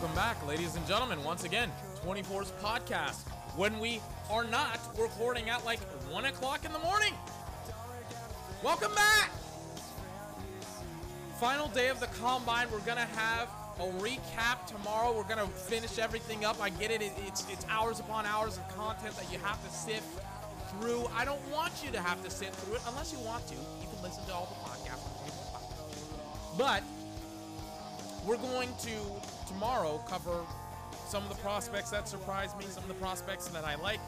Welcome back, ladies and gentlemen, once again, 24's podcast. When we are not recording at like 1 o'clock in the morning. Welcome back! Final day of the combine. We're gonna have a recap tomorrow. We're gonna finish everything up. I get it. it it's it's hours upon hours of content that you have to sift through. I don't want you to have to sit through it unless you want to. You can listen to all the podcasts. But we're going to tomorrow cover some of the prospects that surprised me, some of the prospects that I like.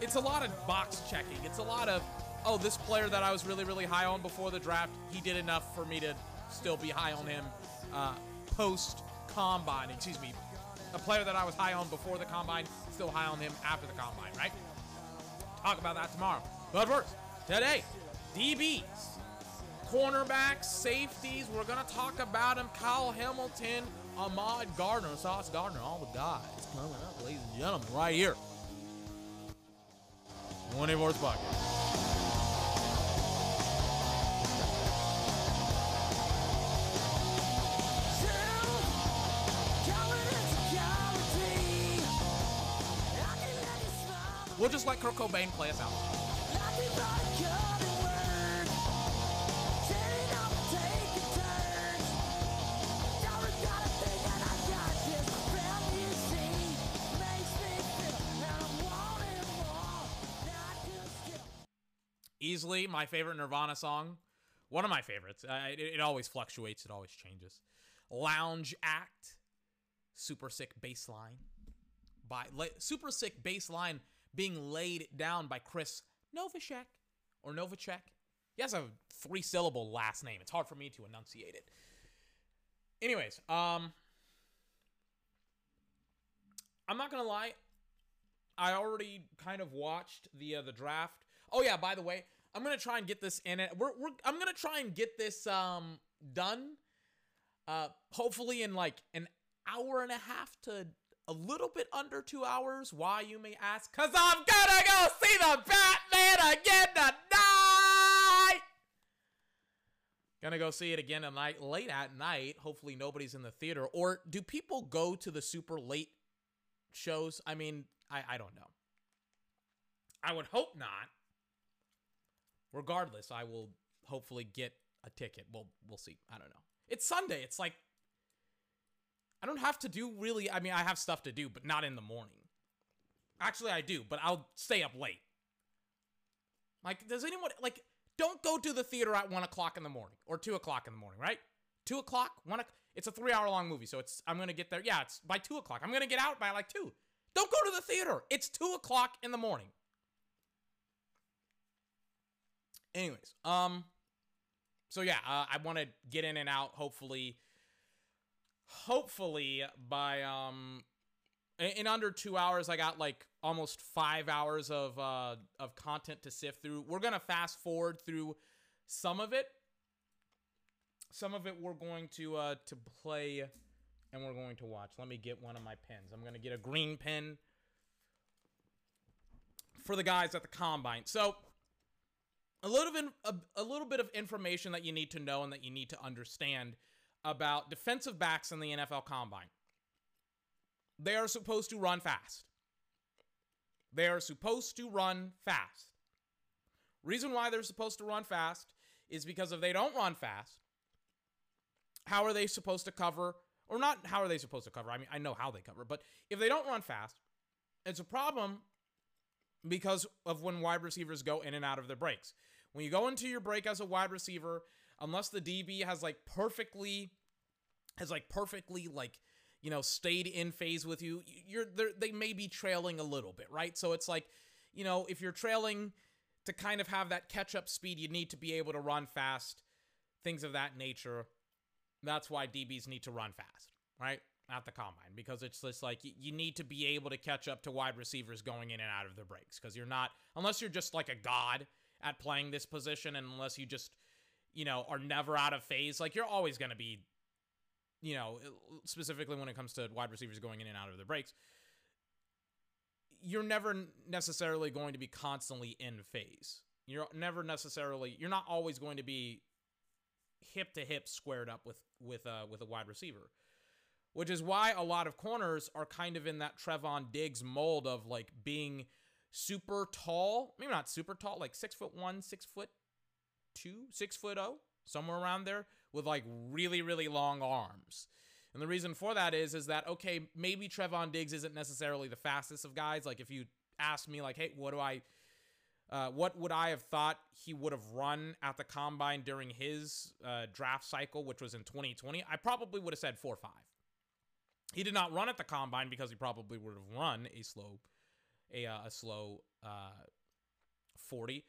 It's a lot of box checking. It's a lot of, oh, this player that I was really, really high on before the draft, he did enough for me to still be high on him uh, post combine. Excuse me. A player that I was high on before the combine, still high on him after the combine, right? Talk about that tomorrow. But first, today, DBs cornerbacks, safeties. We're going to talk about them. Kyle Hamilton, Ahmad Gardner, Sauce Gardner, all the guys coming up, ladies and gentlemen, right here. 24 Bucket. We'll just let Kurt Cobain play us out. Easily my favorite Nirvana song. One of my favorites. Uh, it, it always fluctuates, it always changes. Lounge Act. Super sick bass line. By, la- super sick bass line being laid down by Chris Novacek or Novacek. He has a three syllable last name. It's hard for me to enunciate it. Anyways, um I'm not going to lie. I already kind of watched the uh, the draft. Oh yeah, by the way, I'm gonna try and get this in it. We're, we're I'm gonna try and get this um done. Uh, hopefully in like an hour and a half to a little bit under two hours. Why you may ask? Cause I'm gonna go see the Batman again tonight. Gonna go see it again tonight, late at night. Hopefully nobody's in the theater. Or do people go to the super late shows? I mean, I, I don't know. I would hope not. Regardless, I will hopefully get a ticket. Well, we'll see. I don't know. It's Sunday. It's like I don't have to do really. I mean, I have stuff to do, but not in the morning. Actually, I do, but I'll stay up late. Like, does anyone like? Don't go to the theater at one o'clock in the morning or two o'clock in the morning, right? Two o'clock, one. O- it's a three-hour-long movie, so it's. I'm gonna get there. Yeah, it's by two o'clock. I'm gonna get out by like two. Don't go to the theater. It's two o'clock in the morning. Anyways, um, so yeah, uh, I want to get in and out. Hopefully, hopefully by um, in, under two hours, I got like almost five hours of uh of content to sift through. We're gonna fast forward through some of it. Some of it we're going to uh to play and we're going to watch. Let me get one of my pens. I'm to get a green pen for the guys at the combine. So, a little bit a, a little bit of information that you need to know and that you need to understand about defensive backs in the NFL combine. They are supposed to run fast. They are supposed to run fast. Reason why they're supposed to run fast is because if they don't run fast, how are they supposed to cover or not how are they supposed to cover? I mean, I know how they cover, but if they don't run fast, it's a problem because of when wide receivers go in and out of their breaks. When you go into your break as a wide receiver, unless the DB has like perfectly has like perfectly like you know stayed in phase with you, you're they may be trailing a little bit, right? So it's like, you know, if you're trailing to kind of have that catch up speed, you need to be able to run fast, things of that nature. That's why DBs need to run fast, right? At the combine, because it's just like you need to be able to catch up to wide receivers going in and out of their breaks. Because you're not, unless you're just like a god at playing this position, and unless you just, you know, are never out of phase, like you're always going to be, you know, specifically when it comes to wide receivers going in and out of the breaks, you're never necessarily going to be constantly in phase. You're never necessarily, you're not always going to be hip to hip squared up with with uh with a wide receiver. which is why a lot of corners are kind of in that Trevon Diggs mold of like being super tall, maybe not super tall, like six foot one, six foot two, six foot oh, somewhere around there, with like really, really long arms. And the reason for that is, is that okay, maybe Trevon Diggs isn't necessarily the fastest of guys. Like if you ask me, like, hey, what do I, uh, what would I have thought he would have run at the combine during his uh, draft cycle, which was in 2020? I probably would have said four five. He did not run at the combine because he probably would have run a slow, a uh, a slow uh, 40,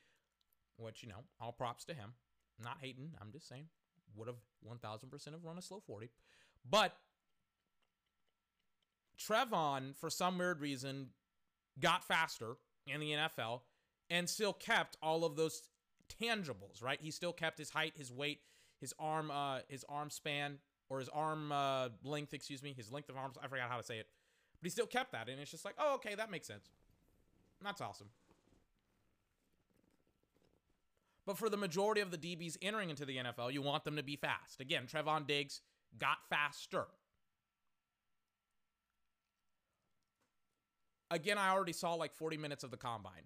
which you know, all props to him. Not hating, I'm just saying, would have 1000% have run a slow 40. But Trevon, for some weird reason, got faster in the NFL and still kept all of those tangibles, right? He still kept his height, his weight, his arm, uh, his arm span, or his arm uh, length, excuse me, his length of arms. I forgot how to say it, but he still kept that, and it's just like, oh, okay, that makes sense. That's awesome. But for the majority of the DBs entering into the NFL, you want them to be fast. Again, Trevon Diggs got faster. Again, I already saw like 40 minutes of the combine.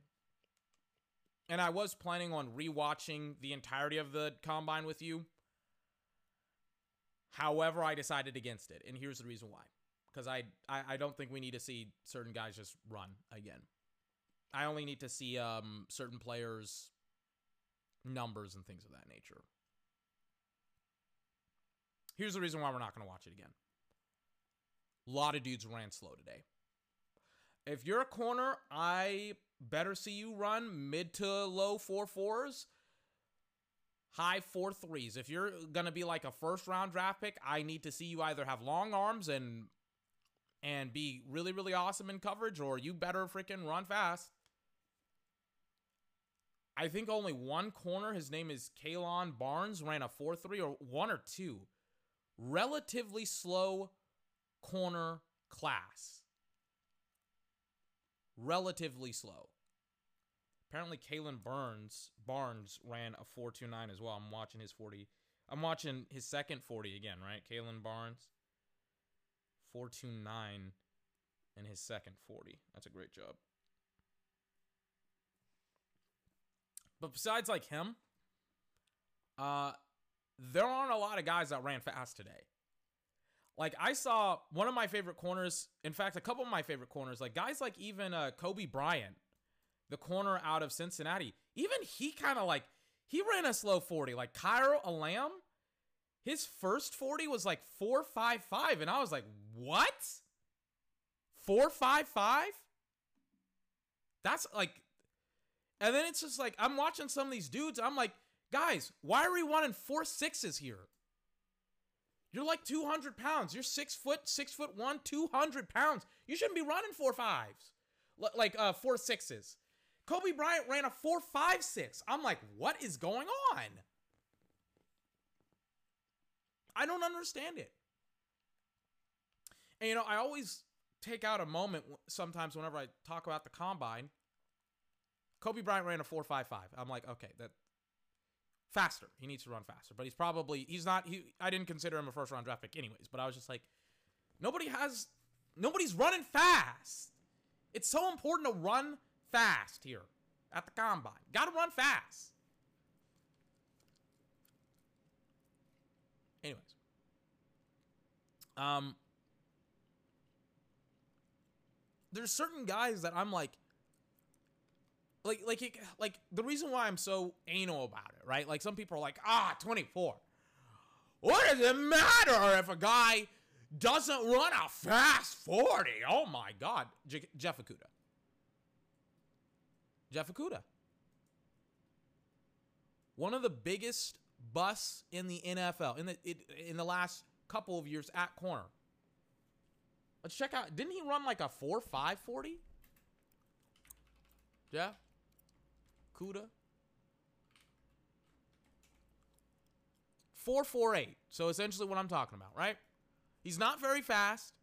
And I was planning on rewatching the entirety of the combine with you. However, I decided against it. And here's the reason why. Because I, I, I don't think we need to see certain guys just run again. I only need to see um, certain players' numbers and things of that nature. Here's the reason why we're not going to watch it again. A lot of dudes ran slow today. If you're a corner, I better see you run mid to low four fours, high four threes. If you're gonna be like a first round draft pick, I need to see you either have long arms and and be really really awesome in coverage, or you better freaking run fast. I think only one corner, his name is Kalon Barnes, ran a 4 3 or one or two relatively slow corner class. Relatively slow. Apparently, Kalon Burns Barnes ran a 4.29 as well. I'm watching his 40. I'm watching his second 40 again, right? Kalon Barnes 4.29 in his second 40. That's a great job. But besides like him, uh there aren't a lot of guys that ran fast today. Like I saw one of my favorite corners, in fact, a couple of my favorite corners, like guys like even uh, Coby Bryant, the corner out of Cincinnati, even he kind of like he ran a slow 40. Like Kaiir Elam, his first 40 was like 455 and I was like, "What? 455?" That's like and then it's just like I'm watching some of these dudes, I'm like, Guys, why are we running four sixes here? You're like 200 pounds. You're six foot, six foot one, 200 pounds. You shouldn't be running four fives, L- like uh, four sixes. Coby Bryant ran a four five six. I'm like, what is going on? I don't understand it. And you know, I always take out a moment sometimes whenever I talk about the combine. Coby Bryant ran a 4.55. I'm like, okay, that faster. He needs to run faster. But he's probably he's not he I didn't consider him a first round draft pick anyways, but I was just like nobody has nobody's running fast. It's so important to run fast here at the combine. Got to run fast. Anyways. Um there's certain guys that I'm like like like it, like the reason why I'm so anal about it, right? Like some people are like, ah, 24. What does it matter if a guy doesn't run a fast 40? Oh my God, J- Jeff Okudah. Jeff Okudah. One of the biggest busts in the NFL in the it, in the last couple of years at corner. Let's check out. Didn't he run like a 4 5 40? Yeah. Kuda. 448. So essentially what I'm talking about, right? He's not very fast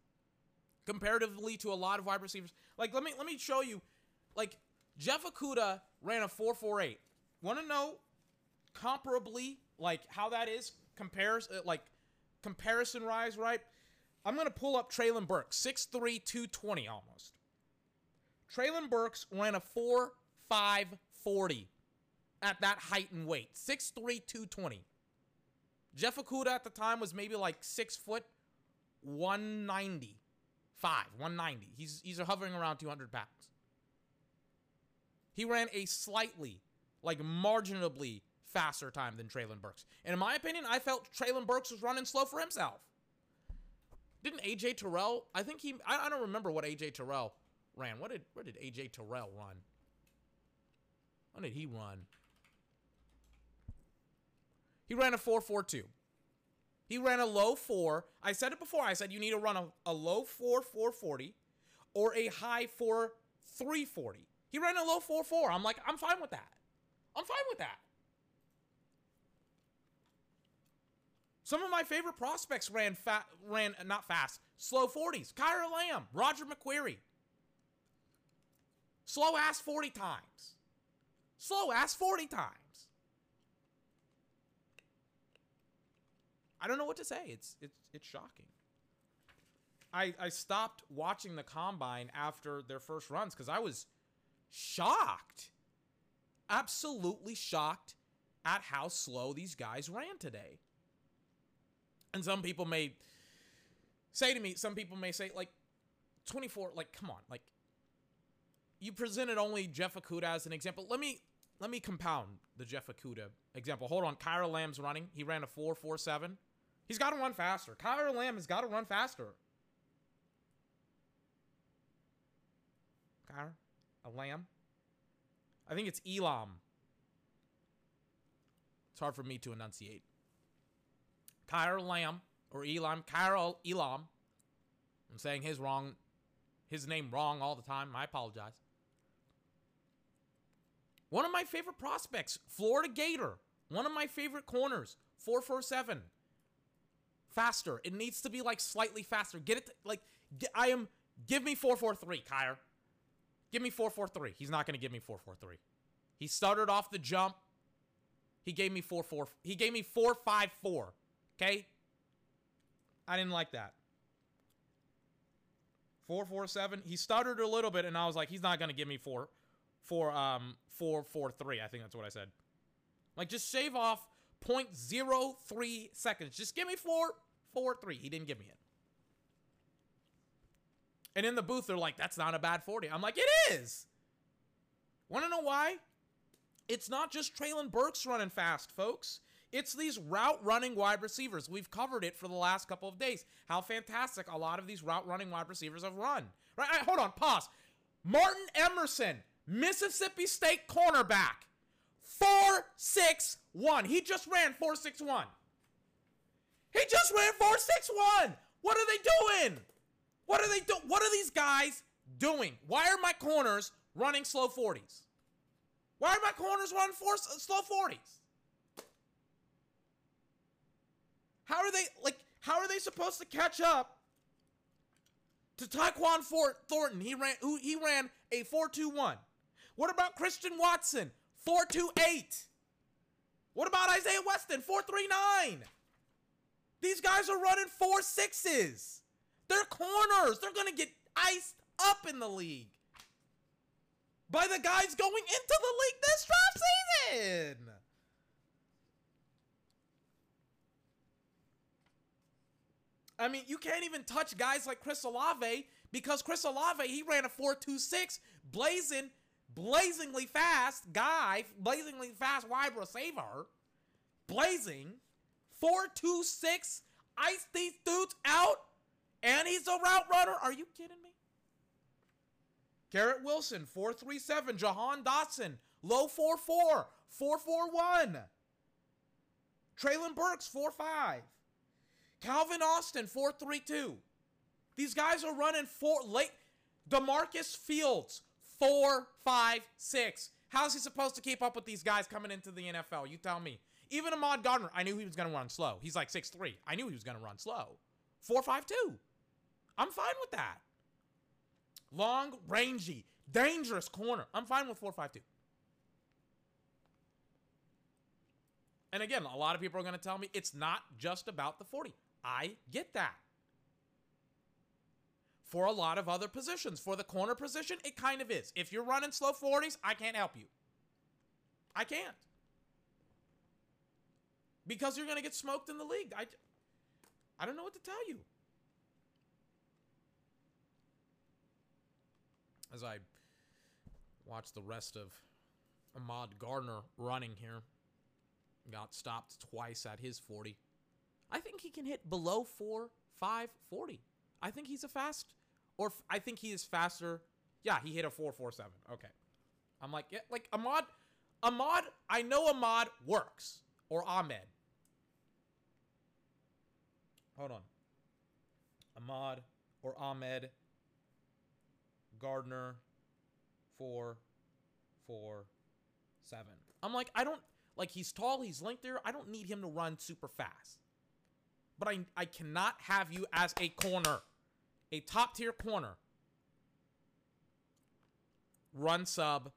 comparatively to a lot of wide receivers. Like let me let me show you like Jeff Okudah ran a 448. Want to know comparably like how that is compares uh, like comparison rise, right? I'm going to pull up Treylon Burks, 6'3, 220 almost. Treylon Burks ran a 4'5, at that height and weight. 6'3, 220. Jeff Okudah at the time was maybe like 6 foot 190. 5, 190. He's he's hovering around 200 pounds. He ran a slightly, like marginally faster time than Treylon Burks. And in my opinion, I felt Treylon Burks was running slow for himself. Didn't AJ Terrell? I think he. I, I don't remember what AJ Terrell ran. What did where did AJ Terrell run? When did he run? He ran a 4.42. He ran a low four. I said it before. I said you need to run a, a low four 440 or a high four 340. He ran a low 4-4. I'm like, I'm fine with that. I'm fine with that. Some of my favorite prospects ran fat, ran not fast, slow 40s. Kaiir Elam, Roger McCreary. Slow ass 40 times. Slow ass 40 times. I don't know what to say. It's it's it's shocking. I I stopped watching the combine after their first runs because I was shocked. Absolutely shocked at how slow these guys ran today. And some people may say to me, some people may say, like, 24, like, come on, like, you presented only Jeff Okudah as an example. Let me let me compound the Jeff Okudah example. Hold on, Kaiir Elam's running. He ran a 4.47. He's got to run faster. Kaiir Elam has got to run faster. Kaiir Elam. I think it's Elam. It's hard for me to enunciate. Kaiir Elam or Elam, Kaiir Elam. I'm saying his wrong, his name wrong all the time. I apologize. One of my favorite prospects, Florida Gator. One of my favorite corners, 447. Faster. It needs to be like slightly faster. Get it to, like I am give me 443, Kaiir. Give me 443. He's not going to give me 443. He started off the jump. He gave me 44 he gave me 454. Okay? I didn't like that. 447. He stuttered a little bit, and I was like, he's not gonna give me four, four, um, four, four, three. I think that's what I said. Like, just shave off 0.03 seconds. Just give me four, four, three. He didn't give me it. And in the booth, they're like, that's not a bad 40. I'm like, it is. Wanna know why? It's not just Treylon Burks running fast, folks. It's these route running wide receivers. We've covered it for the last couple of days. How fantastic a lot of these route running wide receivers have run. Right hold on, pause. Martin Emerson, Mississippi State cornerback. 461. He just ran 461. He just ran 461. What are they doing? What are they doing? What are these guys doing? Why are my corners running slow 40s? Why are my corners running four, uh, slow 40s? How are they like? How are they supposed to catch up to Tyquan Fort Thornton? He ran. Who he ran a four two one. What about Christian Watson? Four two eight. What about Isaiah Weston? Four three nine. These guys are running four sixes. They're corners. They're gonna get iced up in the league by the guys going into the league this draft season. I mean, you can't even touch guys like Chris Olave because Chris Olave, he ran a 4.26, blazing, blazingly fast guy, blazingly fast wide receiver, blazing, 4.26, ice these dudes out, and he's a route runner. Are you kidding me? Garrett Wilson, 4.37, Jahan Dotson, low 4.4, 4.41. Treylon Burks, 4.5. Calvin Austin, 432. These guys are running four late. Demarcus Fields, four, five, six. How's he supposed to keep up with these guys coming into the NFL? You tell me. Even Ahmad Gardner, I knew he was going to run slow. He's like six three. I knew he was going to run slow. Four, five, two. I'm fine with that. Long, rangy, dangerous corner. I'm fine with four, five, two. And again, a lot of people are going to tell me it's not just about the 40. I get that. For a lot of other positions. For the corner position, it kind of is. If you're running slow 40s, I can't help you. I can't. Because you're going to get smoked in the league. I, I don't know what to tell you. As I watch the rest of Ahmad Gardner running here, got stopped twice at his 40. I think he can hit below 4, 5, 40. I think he's a fast, or I think he is faster. Yeah, he hit a 447. Okay. I'm like, yeah, like Ahmad, Ahmad, I know Ahmad works, or Ahmed. Hold on. Ahmad or Ahmed Gardner, four, four, seven. I'm like, I don't like he's tall, he's lengthier. I don't need him to run super fast. But I I cannot have you as a corner, a top tier corner. Run sub.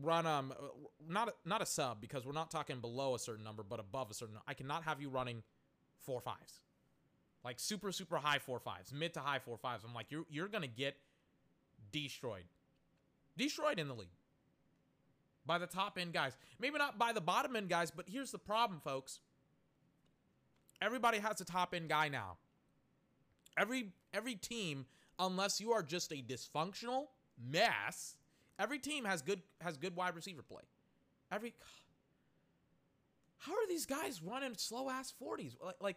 Run um not a, not a sub because we're not talking below a certain number, but above a certain. I cannot have you running four fives, like super super high four fives, mid to high four fives. I'm like you're you're gonna get destroyed, destroyed in the league by the top end guys. Maybe not by the bottom end guys, but here's the problem, folks. Everybody has a top end guy now. Every every team, unless you are just a dysfunctional mess, every team has good has good wide receiver play. Every how are these guys running slow ass 40s? Like, like,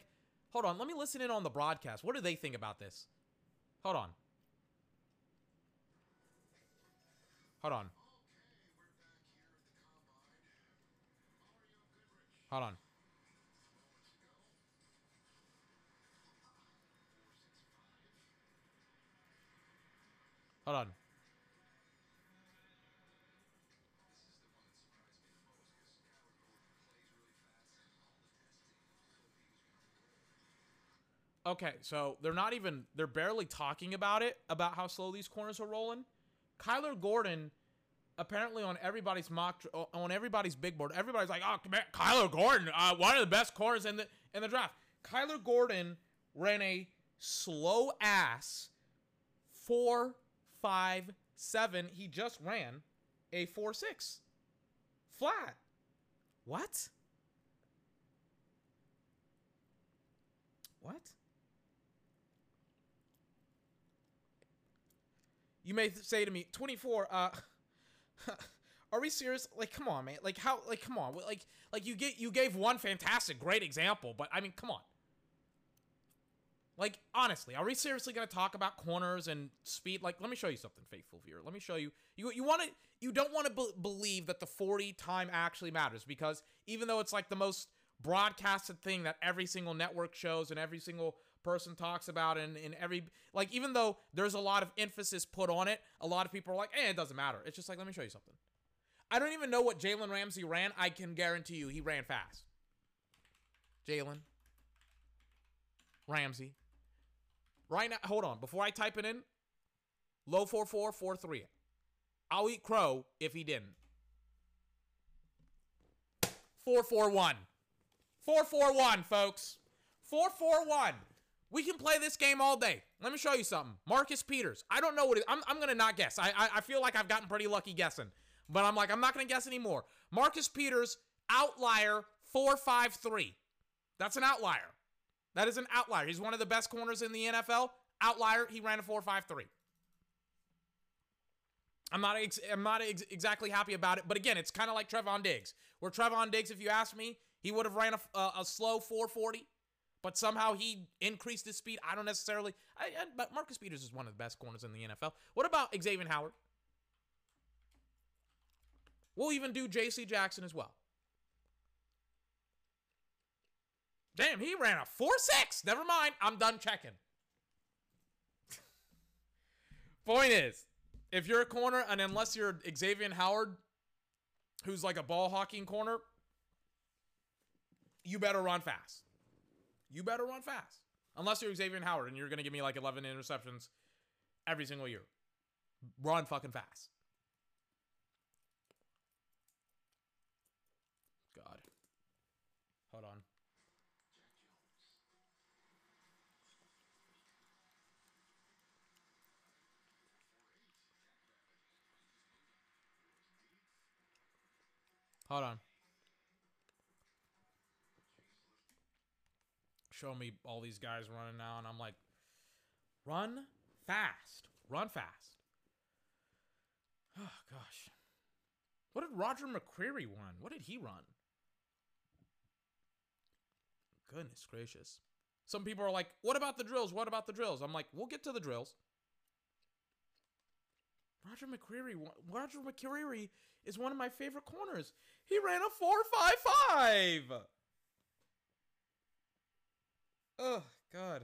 hold on, let me listen in on the broadcast. What do they think about this? Hold on. Hold on. Hold on. Hold on. Okay, so they're not even they're barely talking about it about how slow these corners are rolling. Kyler Gordon apparently on everybody's mock on everybody's big board, everybody's like, "Oh, Kyler Gordon, uh, one of the best corners in the in the draft." Kyler Gordon ran a slow ass four five seven. He just ran a four six flat. What? What? You may say to me, 24, uh, are we serious? Like, come on, man. Like, how, like, come on. Like, like you get, you gave one fantastic, great example, but I mean, come on. Like, honestly, are we seriously going to talk about corners and speed? Like, let me show you something, faithful viewer. Let me show you. You, you want to, you don't want to be- believe that the 40 time actually matters because even though it's like the most broadcasted thing that every single network shows and every single person talks about and in every like even though there's a lot of emphasis put on it a lot of people are like eh it doesn't matter it's just like let me show you something i don't even know what jalen ramsey ran i can guarantee you he ran fast jalen ramsey right now hold on before i type it in low 4443 i'll eat crow if he didn't 441 441 folks 441 we can play this game all day. Let me show you something. Marcus Peters. I don't know what it, I'm, I'm going to not guess. I, I, I feel like I've gotten pretty lucky guessing. But I'm like, I'm not going to guess anymore. Marcus Peters, outlier 453. That's an outlier. That is an outlier. He's one of the best corners in the NFL. Outlier, he ran a 453. I'm not ex- I'm not ex- exactly happy about it, but again, it's kind of like Trevon Diggs. Where Trevon Diggs, if you ask me, he would have ran a, a, a slow 440 but somehow he increased his speed. I don't necessarily. I, I, but Marcus Peters is one of the best corners in the NFL. What about Xavier Howard? We'll even do J.C. Jackson as well. Damn, he ran a 4 6. Never mind. I'm done checking. Point is, if you're a corner, and unless you're Xavier Howard, who's like a ball hawking corner, you better run fast you better run fast. Unless you're Xavier Howard and you're going to give me like 11 interceptions every single year. Run fucking fast. God. Hold on. Hold on. Show me all these guys running now, and I'm like, run fast. Run fast. Oh, gosh. What did Roger McCreary run? What did he run? Goodness gracious. Some people are like, what about the drills? What about the drills? I'm like, we'll get to the drills. Roger McCreary, Roger McCreary is one of my favorite corners. He ran a 4.55. Oh, God.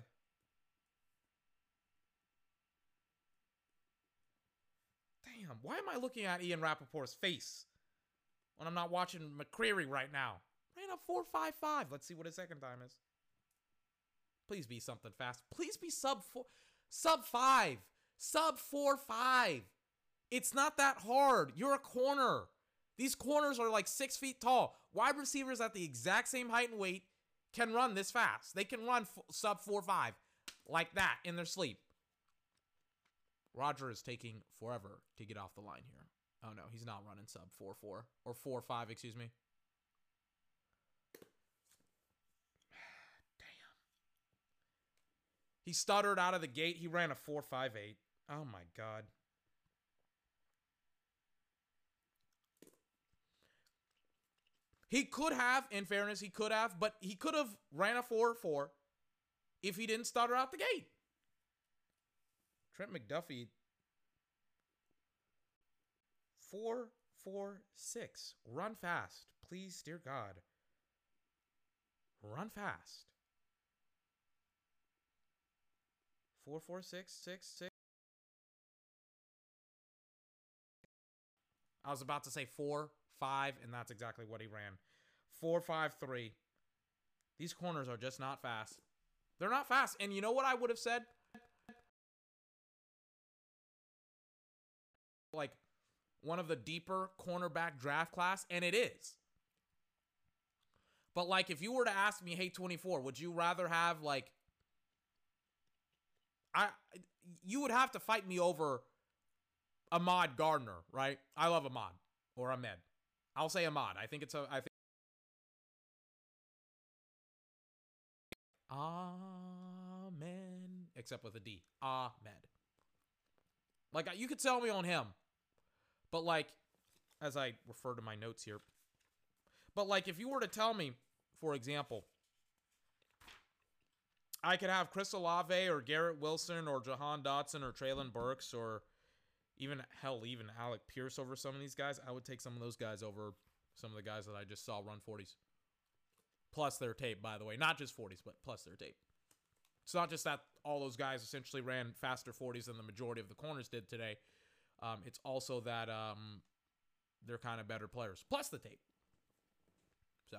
Damn, why am I looking at Ian Rapoport's face when I'm not watching McCreary right now? Ran a 4.55. Let's see what his second time is. Please be something fast. Please be sub four, sub five, sub four five. It's not that hard. You're a corner. These corners are like six feet tall. Wide receivers at the exact same height and weight can run this fast. They can run sub four five like that in their sleep. Roger is taking forever to get off the line here. Oh no, he's not running sub four four or four five. Excuse me. Damn. He stuttered out of the gate. He ran a 4.58. Oh my god. He could have, in fairness, he could have, but he could have ran a 4-4 if he didn't stutter out the gate. Trent McDuffie 446. Run fast. Please, dear God. Run fast. Four four six six six. I was about to say four five, and that's exactly what he ran. Four five three. These corners are just not fast. They're not fast. And you know what I would have said? Like one of the deeper cornerback draft class, and it is. But like if you were to ask me, hey 24, would you rather have like I you would have to fight me over Ahmad Gardner, right? I love Ahmad or Ahmed. I'll say Ahmad. I think it's a I think Amen. Except with a D. Ahmed. Like you could sell me on him. But like as I refer to my notes here. But like if you were to tell me, for example, I could have Chris Olave or Garrett Wilson or Jahan Dotson or Treylon Burks or even hell, even Alec Pierce over some of these guys. I would take some of those guys over some of the guys that I just saw run 40s. Plus their tape, by the way. Not just 40s, but plus their tape. It's not just that all those guys essentially ran faster 40s than the majority of the corners did today. Um, it's also that um, they're kind of better players. Plus the tape. So,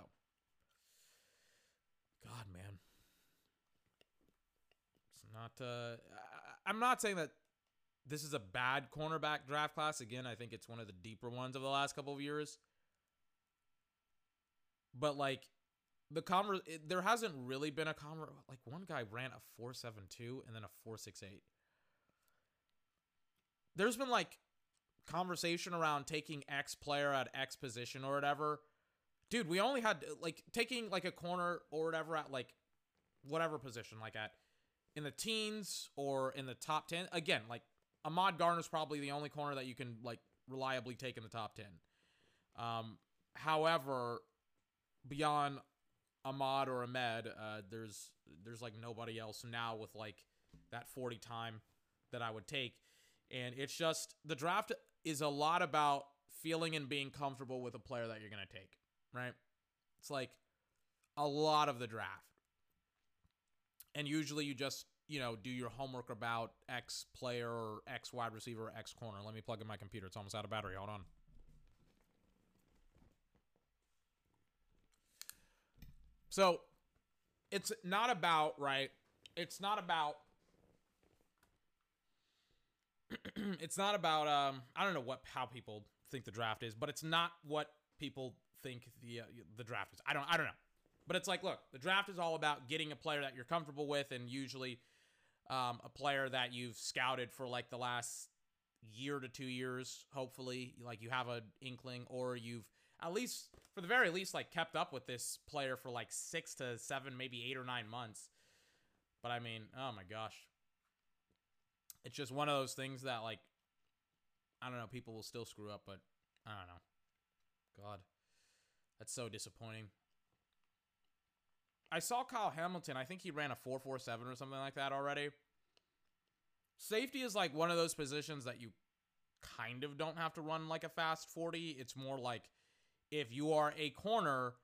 God, man it's not. Uh, I'm not saying that this is a bad cornerback draft class. Again, I think it's one of the deeper ones of the last couple of years. But like the conver, there hasn't really been a conver. Like one guy ran a four seven two and then a four six eight. There's been like conversation around taking X player at X position or whatever. Dude, we only had like taking like a corner or whatever at like whatever position, like at in the teens or in the top 10. Again, like Ahmad Gardner's probably the only corner that you can like reliably take in the top 10. Um, however, beyond Ahmad or Ahmed, uh, there's there's like nobody else now with like that 40 time that I would take. And it's just the draft is a lot about feeling and being comfortable with a player that you're going to take, right? It's like a lot of the draft and usually you just you know do your homework about X player or X wide receiver or X corner. Let me plug in my computer. It's almost out of battery. Hold on. So it's not about right. It's not about. it's not about. Um, I don't know what how people think the draft is, but it's not what people think the uh, the draft is. I don't. I don't know. But it's like, look, the draft is all about getting a player that you're comfortable with, and usually um, a player that you've scouted for like the last year to two years. Hopefully, like you have an inkling, or you've at least for the very least like kept up with this player for like six to seven, maybe eight or nine months. But I mean, oh my gosh. It's just one of those things that like I don't know, people will still screw up, but I don't know. God. That's so disappointing. I saw Kyle Hamilton. I think he ran a 447 or something like that already. Safety is like one of those positions that you kind of don't have to run like a fast 40. It's more like if you are a corner,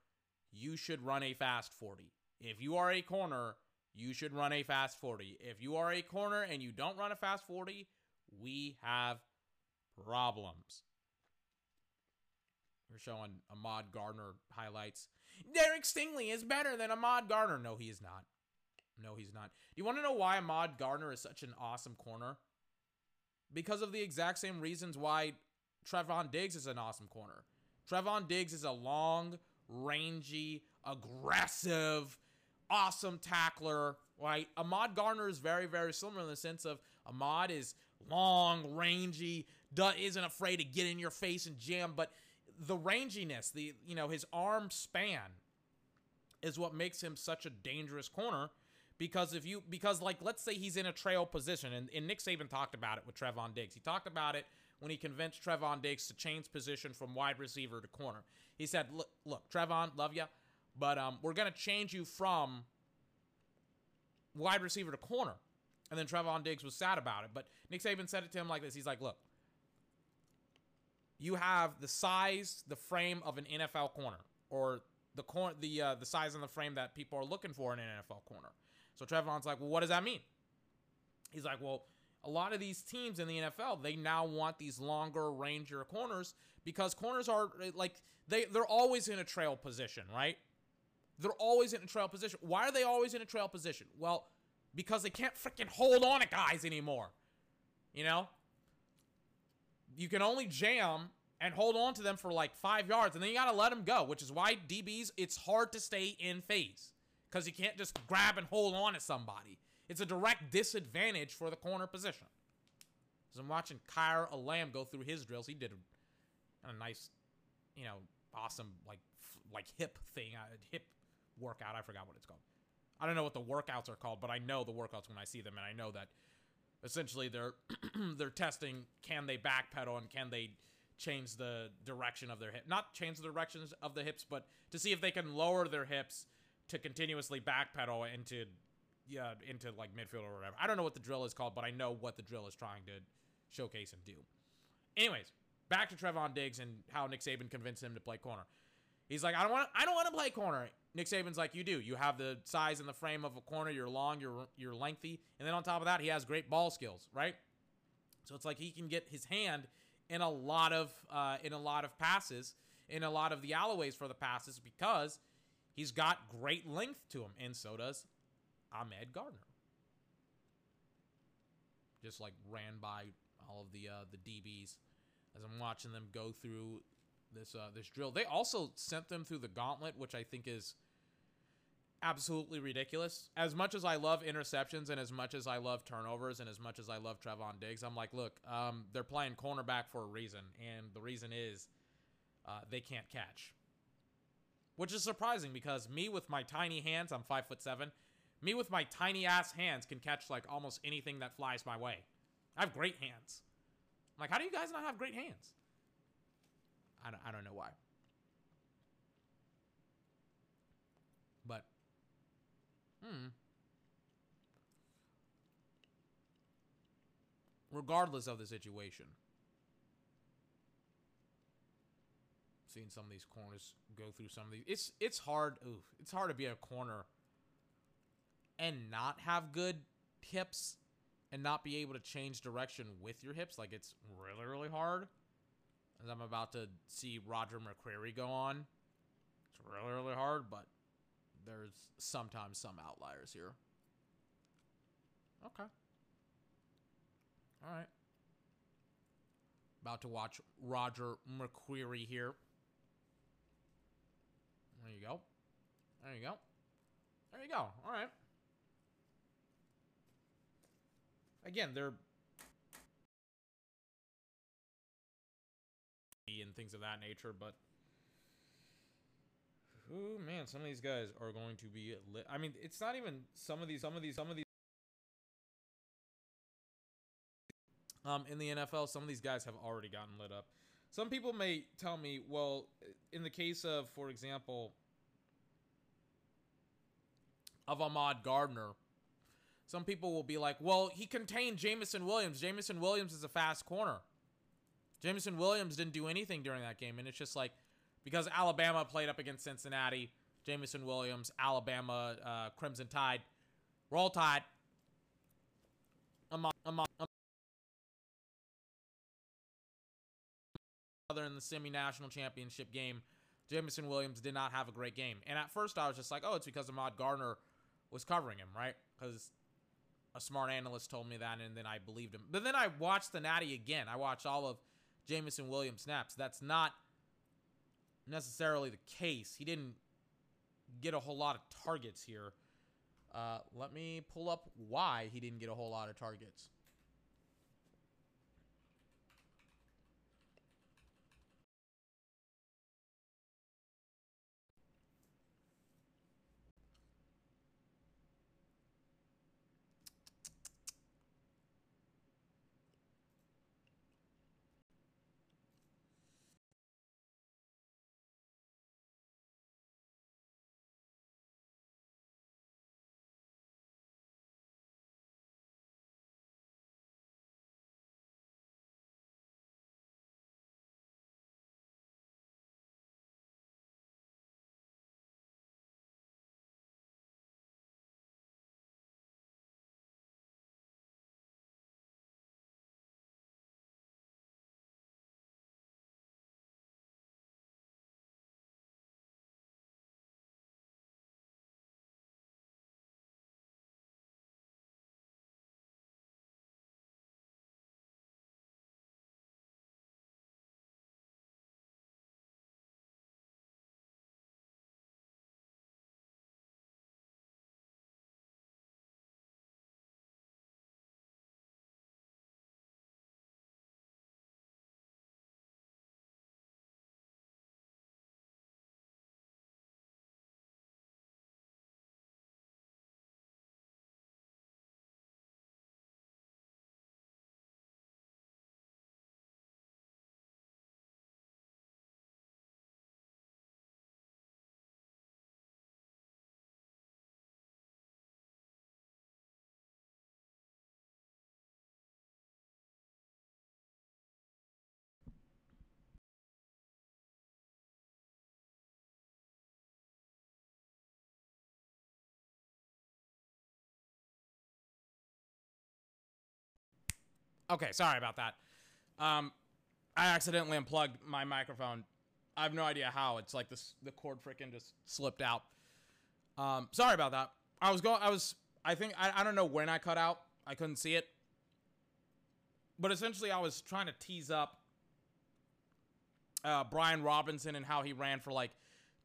you should run a fast 40. If you are a corner, you should run a fast 40. If you are a corner and you don't run a fast 40, we have problems. We're showing Ahmad Gardner highlights. Derek Stingley is better than Ahmad Gardner. No, he is not. No, he's not. Do you want to know why Ahmad Gardner is such an awesome corner? Because of the exact same reasons why Trevon Diggs is an awesome corner. Trevon Diggs is a long, rangy, aggressive, awesome tackler, right? Ahmad Gardner is very, very similar in the sense of Ahmad is long, rangy, isn't afraid to get in your face and jam, but the ranginess, the you know, his arm span is what makes him such a dangerous corner. Because if you because like let's say he's in a trail position and, and Nick Saban talked about it with Trevon Diggs. He talked about it when he convinced Trevon Diggs to change position from wide receiver to corner. He said, "Look, look, Trevon, love you, but um, we're gonna change you from wide receiver to corner." And then Trevon Diggs was sad about it, but Nick Saban said it to him like this. He's like, "Look, you have the size, the frame of an NFL corner, or the cor- the uh, the size and the frame that people are looking for in an NFL corner." So Trevon's like, "Well, what does that mean?" He's like, "Well." a lot of these teams in the NFL, they now want these longer ranger corners because corners are like they they're always in a trail position, right? They're always in a trail position. Why are they always in a trail position? Well, because they can't freaking hold on to guys anymore. You know? You can only jam and hold on to them for like 5 yards and then you got to let them go, which is why DBs it's hard to stay in phase cuz you can't just grab and hold on to somebody. It's a direct disadvantage for the corner position. As I'm watching Kaiir Elam go through his drills, he did a, a nice, you know, awesome like like hip thing, uh, hip workout. I forgot what it's called. I don't know what the workouts are called, but I know the workouts when I see them, and I know that essentially they're they're testing can they backpedal and can they change the direction of their hip, not change the directions of the hips, but to see if they can lower their hips to continuously backpedal into yeah, into like midfield or whatever. I don't know what the drill is called, but I know what the drill is trying to showcase and do. Anyways, back to Trevon Diggs and how Nick Saban convinced him to play corner. He's like, I don't want, I don't want to play corner. Nick Saban's like, you do. You have the size and the frame of a corner. You're long. You're you're lengthy, and then on top of that, he has great ball skills, right? So it's like he can get his hand in a lot of uh, in a lot of passes, in a lot of the alleyways for the passes because he's got great length to him, and so does Ahmed Gardner. Just like ran by all of the uh, the DBs as I'm watching them go through this uh, this drill. They also sent them through the gauntlet, which I think is absolutely ridiculous. As much as I love interceptions and as much as I love turnovers and as much as I love Trevon Diggs, I'm like, look, um, they're playing cornerback for a reason, and the reason is uh, they can't catch. Which is surprising because me with my tiny hands, I'm five foot seven. Me with my tiny ass hands can catch like almost anything that flies my way. I have great hands. I'm like, how do you guys not have great hands? I don't, I don't know why. But, hmm. Regardless of the situation, seeing some of these corners go through some of these, it's it's hard. Ooh, it's hard to be a corner and not have good hips and not be able to change direction with your hips. Like it's really, really hard. As I'm about to see Roger McCreary go on. It's really, really hard, but there's sometimes some outliers here. Okay. All right. About to watch Roger McCreary here. There you go. There you go. There you go. All right. again, they're and things of that nature, but Ooh man, some of these guys are going to be lit. I mean, it's not even some of these, some of these, some of these. Um, in the NFL, some of these guys have already gotten lit up. Some people may tell me, well, in the case of, for example, of Ahmad Gardner, some people will be like, well, he contained Jameson Williams. Jameson Williams is a fast corner. Jameson Williams didn't do anything during that game. And it's just like, because Alabama played up against Cincinnati, Jameson Williams, Alabama, uh, Crimson Tide, Roll Tide. Among, other in the semi-national championship game, Jameson Williams did not have a great game. And at first, I was just like, oh, it's because Ahmad Gardner was covering him, right? Because a smart analyst told me that, and then I believed him. But then I watched the Natty again. I watched all of Jameson Williams snaps. That's not necessarily the case. He didn't get a whole lot of targets here. Uh, let me pull up why he didn't get a whole lot of targets. Okay, sorry about that. Um, I accidentally unplugged my microphone. I have no idea how. It's like this the cord freaking just slipped out. Um, sorry about that. I was going I was I think I, I don't know when I cut out. I couldn't see it. But essentially I was trying to tease up uh, Brian Robinson and how he ran for like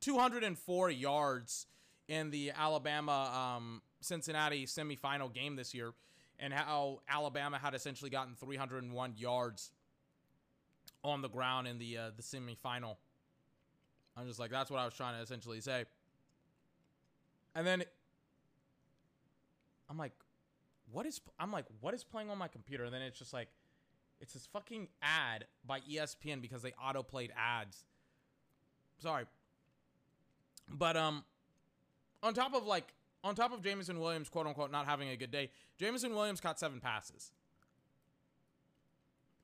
204 yards in the Alabama um, Cincinnati semifinal game this year and how Alabama had essentially gotten 301 yards on the ground in the uh, the semifinal. I'm just like that's what I was trying to essentially say. And then I'm like, what is I'm like, what is playing on my computer? And then it's just like, it's this fucking ad by ESPN because they auto played ads. Sorry, but um, on top of like on top of Jameson Williams, quote unquote, not having a good day, Jameson Williams caught seven passes.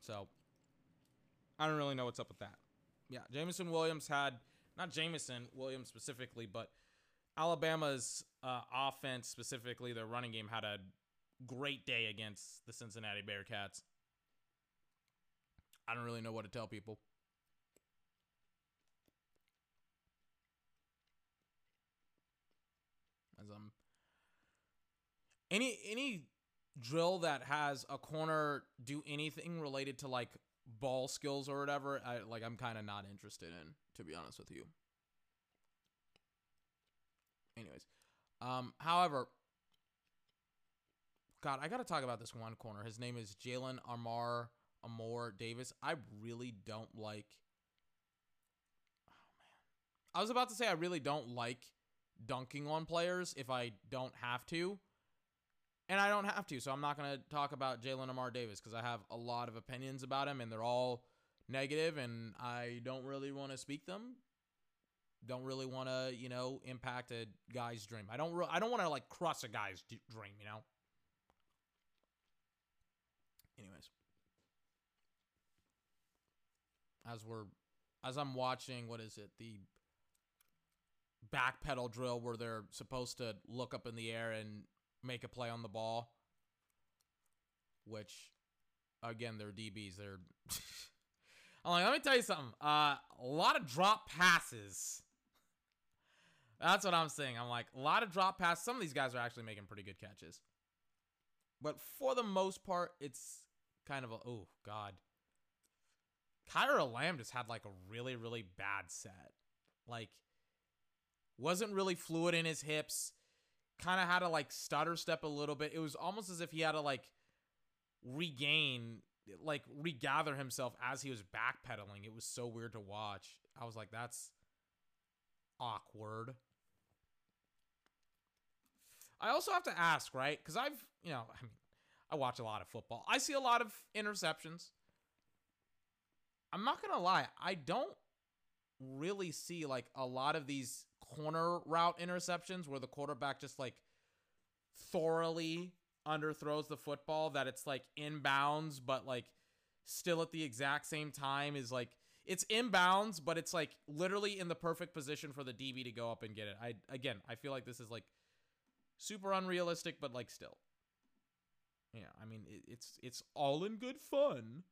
So I don't really know what's up with that. Yeah, Jameson Williams had not Jameson Williams specifically, but Alabama's uh, offense specifically, their running game had a great day against the Cincinnati Bearcats. I don't really know what to tell people. As I'm any any drill that has a corner do anything related to like ball skills or whatever, I like I'm kind of not interested in, to be honest with you. Anyways, um, however, God, I gotta talk about this one corner. His name is Jalyn Amar Armour-Davis. I really don't like. Oh man, I was about to say I really don't like dunking on players if I don't have to. And I don't have to, so I'm not going to talk about Jalyn Armour-Davis because I have a lot of opinions about him and they're all negative and I don't really want to speak them. Don't really want to, you know, impact a guy's dream. I don't re- I don't want to like crush a guy's d- dream, you know. Anyways, as we're as I'm watching, what is it? The backpedal drill where they're supposed to look up in the air and make a play on the ball. Which, again, they're DBs. They're. I'm like, let me tell you something. Uh, a lot of drop passes. That's what I'm saying. I'm like, a lot of drop passes. Some of these guys are actually making pretty good catches. But for the most part, it's kind of a, oh, God. Kaiir Elam just had like a really, really bad set. Like, wasn't really fluid in his hips. Kind of had to like stutter step a little bit. It was almost as if he had to like regain, like regather himself as he was backpedaling. It was so weird to watch. I was like, that's awkward. I also have to ask, right? Because I've, you know, I mean, I watch a lot of football. I see a lot of interceptions. I'm not going to lie. I don't really see like a lot of these corner route interceptions where the quarterback just like thoroughly underthrows the football that it's like inbounds but like still at the exact same time is like it's inbounds but it's like literally in the perfect position for the DB to go up and get it. I again, I feel like this is like super unrealistic but like still. Yeah, I mean it, it's it's all in good fun.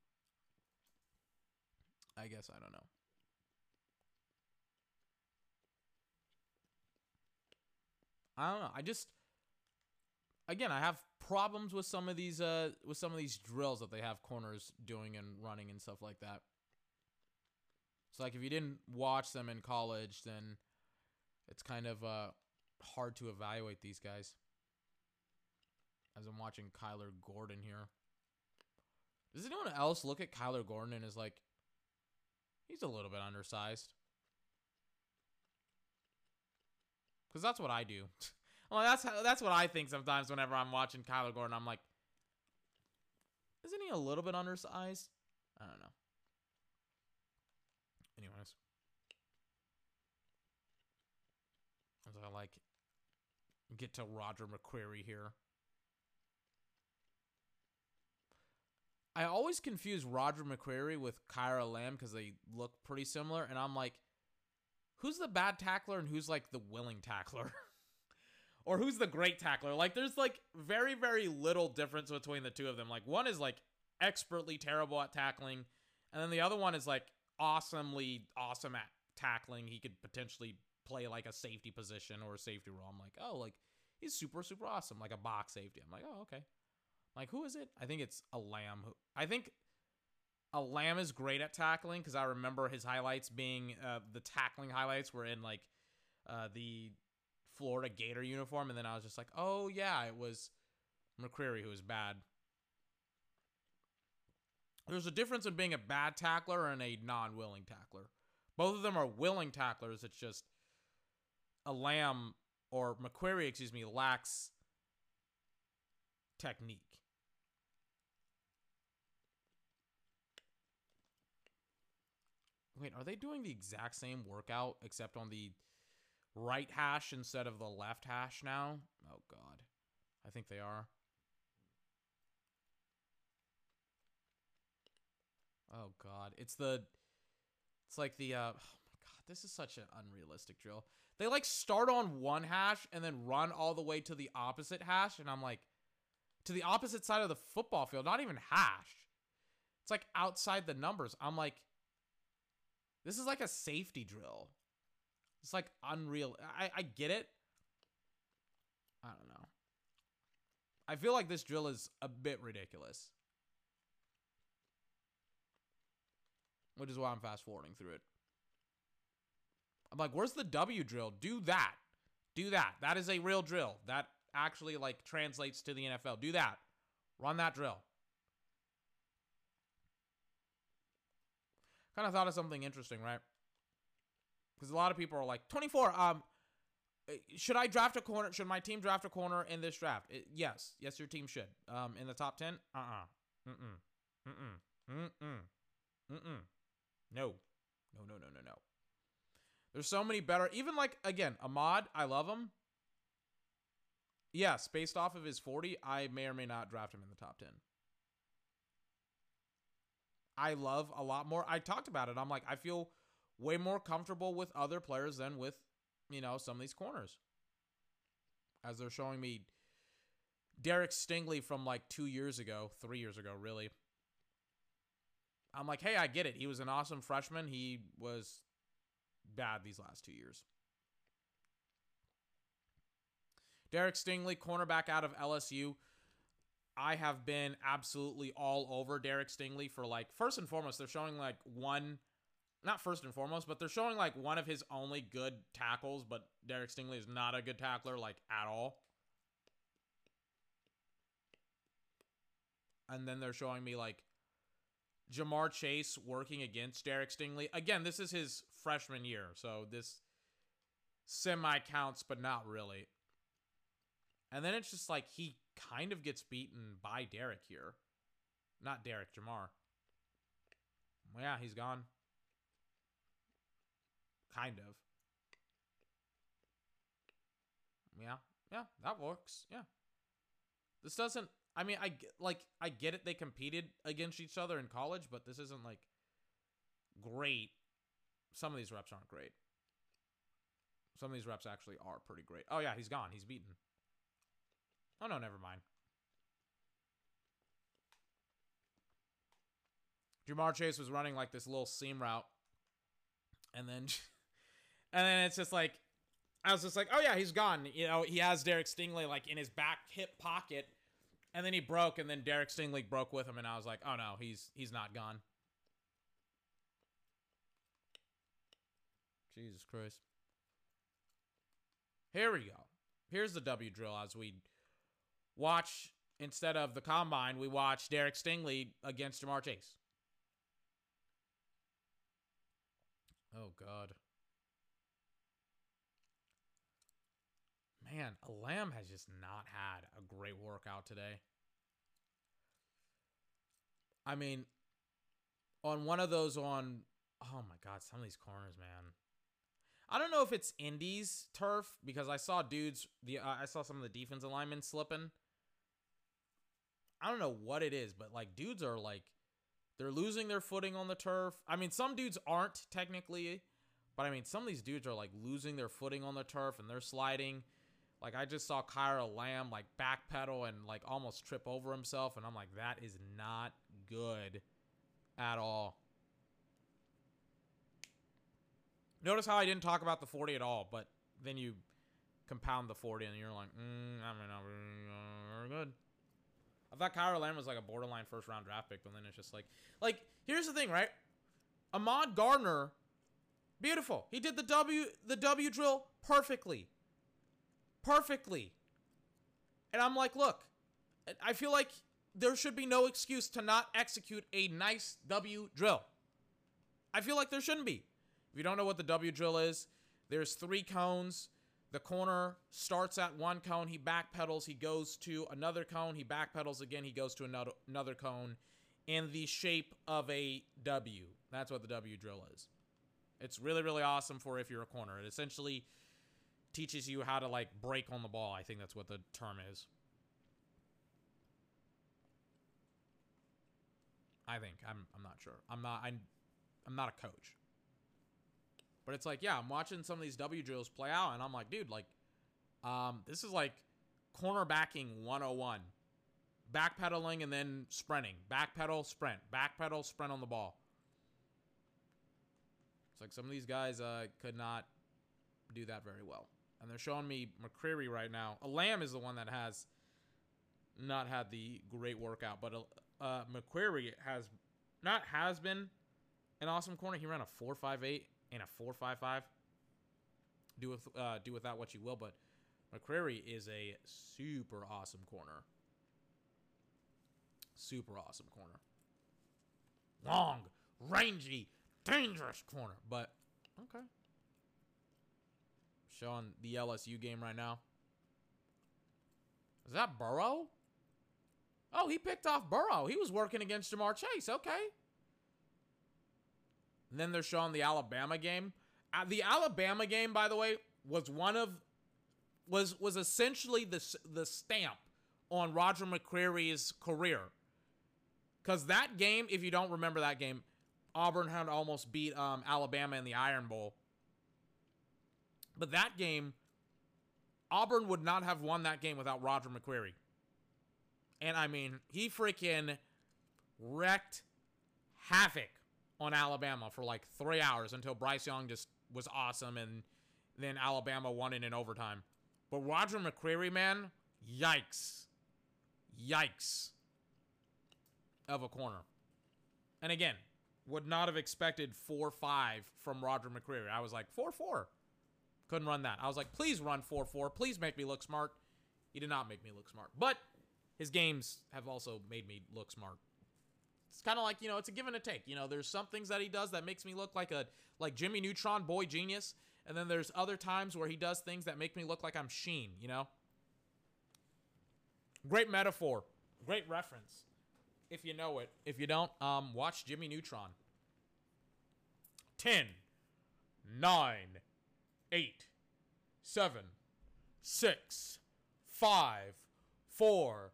I guess I don't know. I don't know. I just again, I have problems with some of these uh with some of these drills that they have corners doing and running and stuff like that. So like if you didn't watch them in college, then it's kind of uh hard to evaluate these guys. As I'm watching Kyler Gordon here. Does anyone else look at Kyler Gordon and is like he's a little bit undersized? Because that's what I do. well, that's how, that's what I think sometimes whenever I'm watching Kyler Gordon. I'm like, isn't he a little bit undersized? I don't know. Anyways. As I like get to Roger McCreary here. I always confuse Roger McCreary with Kaiir Elam because they look pretty similar, and I'm like, who's the bad tackler and who's like the willing tackler? or who's the great tackler? Like there's like very very little difference between the two of them. Like one is like expertly terrible at tackling and then the other one is like awesomely awesome at tackling. He could potentially play like a safety position or a safety role. I'm like, "Oh, like he's super super awesome like a box safety." I'm like, "Oh, okay." Like who is it? I think it's Elam. I think Elam is great at tackling because I remember his highlights being uh, the tackling highlights were in like uh, the Florida Gator uniform, and then I was just like, oh yeah, it was McCreary who was bad. There's a difference in being a bad tackler and a non-willing tackler. Both of them are willing tacklers. It's just Elam or McCreary, excuse me, lacks technique. Wait, are they doing the exact same workout except on the right hash instead of the left hash now? Oh, God. I think they are. Oh, God. It's the... It's like the... Uh, oh, my God. This is such an unrealistic drill. They, like, start on one hash and then run all the way to the opposite hash. And I'm like... To the opposite side of the football field. Not even hash. It's, like, outside the numbers. I'm like... This is like a safety drill. It's like unreal. I, I get it. I don't know. I feel like this drill is a bit ridiculous. Which is why I'm fast forwarding through it. I'm like, where's the W drill? Do that. Do that. That is a real drill. That actually like translates to the NFL. Do that. Run that drill. Kind of thought of something interesting, right? because a lot of people are like 24. Um, uh, should I draft a corner? Should my team draft a corner in this draft? It, yes, yes, your team should. Um, in the top 10. Uh uh-uh. uh. Mm mm. Mm mm. Mm mm. Mm mm. No. No no no no no. There's so many better. Even like again, Ahmad, I love him. Yes, based off of his 40, I may or may not draft him in the top 10. I love a lot more. I talked about it. I'm like, I feel way more comfortable with other players than with, you know, some of these corners. As they're showing me Derek Stingley from like two years ago, three years ago, really. I'm like, hey, I get it. He was an awesome freshman. He was bad these last two years. Derek Stingley, cornerback out of LSU. I have been absolutely all over Derek Stingley for like first and foremost, they're showing like one not first and foremost, but they're showing like one of his only good tackles, but Derek Stingley is not a good tackler like at all. And then they're showing me like Ja'Marr Chase working against Derek Stingley. Again, this is his freshman year, so this semi counts, but not really. And then it's just like he kind of gets beaten by Derek here. Not Derek, Ja'Marr. Yeah, he's gone. Kind of. Yeah, yeah, that works. Yeah. This doesn't I mean, I like I get it they competed against each other in college, but this isn't like great. Some of these reps aren't great. Some of these reps actually are pretty great. Oh yeah, he's gone. He's beaten. Oh no, never mind. Ja'Marr Chase was running like this little seam route. And then and then it's just like I was just like, "Oh yeah, he's gone." You know, he has Derek Stingley like in his back hip pocket. And then he broke and then Derek Stingley broke with him and I was like, "Oh no, he's he's not gone." Jesus Christ. Here we go. Here's the W drill as we watch instead of the combine, we watch Derek Stingley against Ja'Marr Chase. Oh God. Man, Elam has just not had a great workout today. I mean, on one of those on oh my god, some of these corners, man. I don't know if it's Indy's turf because I saw dudes the uh, I saw some of the defense alignment slipping. I don't know what it is, but like dudes are like they're losing their footing on the turf. I mean, some dudes aren't technically, but I mean, some of these dudes are like losing their footing on the turf and they're sliding. Like I just saw Kaiir Elam like backpedal and like almost trip over himself, and I'm like, that is not good at all. Notice how I didn't talk about the 40 at all, but then you compound the 40 and you're like, mm, I mean, very good. I thought Kaiir Elam was like a borderline first round draft pick, but then it's just like, like here's the thing, right? Ahmad Gardner, beautiful. He did the W the W drill perfectly, perfectly. And I'm like, look, I feel like there should be no excuse to not execute a nice W drill. I feel like there shouldn't be. If you don't know what the W drill is, there's three cones. The corner starts at one cone, he backpedals, he goes to another cone, he backpedals again, he goes to another another cone in the shape of a W. That's what the W drill is. It's really really awesome for if you're a corner. It essentially teaches you how to like break on the ball. I think that's what the term is. I think I'm I'm not sure. I'm not I'm I'm not a coach. But it's like, yeah, I'm watching some of these W drills play out, and I'm like, dude, like, um, this is like cornerbacking 101. Backpedaling and then sprinting. Backpedal, sprint. Backpedal, sprint on the ball. It's like some of these guys uh, could not do that very well. And they're showing me McCreary right now. Elam is the one that has not had the great workout, but uh, McCreary has not has been an awesome corner. He ran a 4.58 and a four five five. Do with uh, do with that what you will, but McCreary is a super awesome corner. Super awesome corner. Long, rangy, dangerous corner. But okay. Showing the LSU game right now. Is that Burrow? Oh, he picked off Burrow. He was working against Ja'Marr Chase. Okay. And then they're showing the Alabama game. Uh, the Alabama game, by the way, was one of was was essentially the the stamp on Roger McCreary's career. Cuz that game, if you don't remember that game, Auburn had almost beat um, Alabama in the Iron Bowl. But that game, Auburn would not have won that game without Roger McCreary. And I mean, he freaking wrecked havoc on Alabama for like three hours until Bryce Young just was awesome and then Alabama won it in overtime. But Roger McCreary, man, yikes. Yikes. Of a corner. And again, would not have expected 4 5 from Roger McCreary. I was like, 4 4. Couldn't run that. I was like, please run 4 4. Please make me look smart. He did not make me look smart. But his games have also made me look smart. It's kind of like, you know, it's a give and a take. You know, there's some things that he does that makes me look like a like Jimmy Neutron boy genius, and then there's other times where he does things that make me look like I'm Sheen, you know? Great metaphor. Great reference. If you know it. If you don't, um watch Jimmy Neutron. 10 9 8 7 6 5 4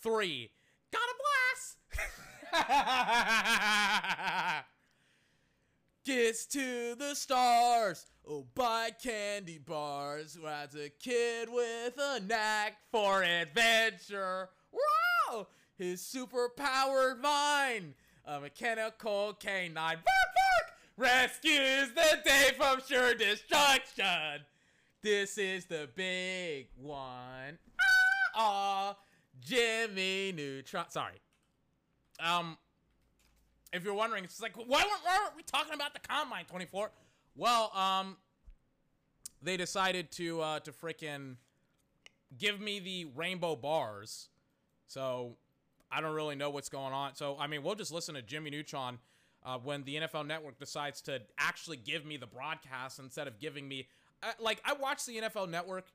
3 Got a blast! Gets to the stars. Oh, buy candy bars. As a kid with a knack for adventure. Wow! His super powered mind. A mechanical canine. Bark, bark! Rescues the day from sure destruction. This is the big one. Ah, ah Jimmy Neutron. Sorry. Um, if you're wondering, it's like, why, why aren't we talking about the combine 24? Well, um, they decided to uh, to freaking give me the rainbow bars. So I don't really know what's going on. So I mean, we'll just listen to Jimmy Neutron uh, when the NFL Network decides to actually give me the broadcast instead of giving me uh, like I watch the NFL Network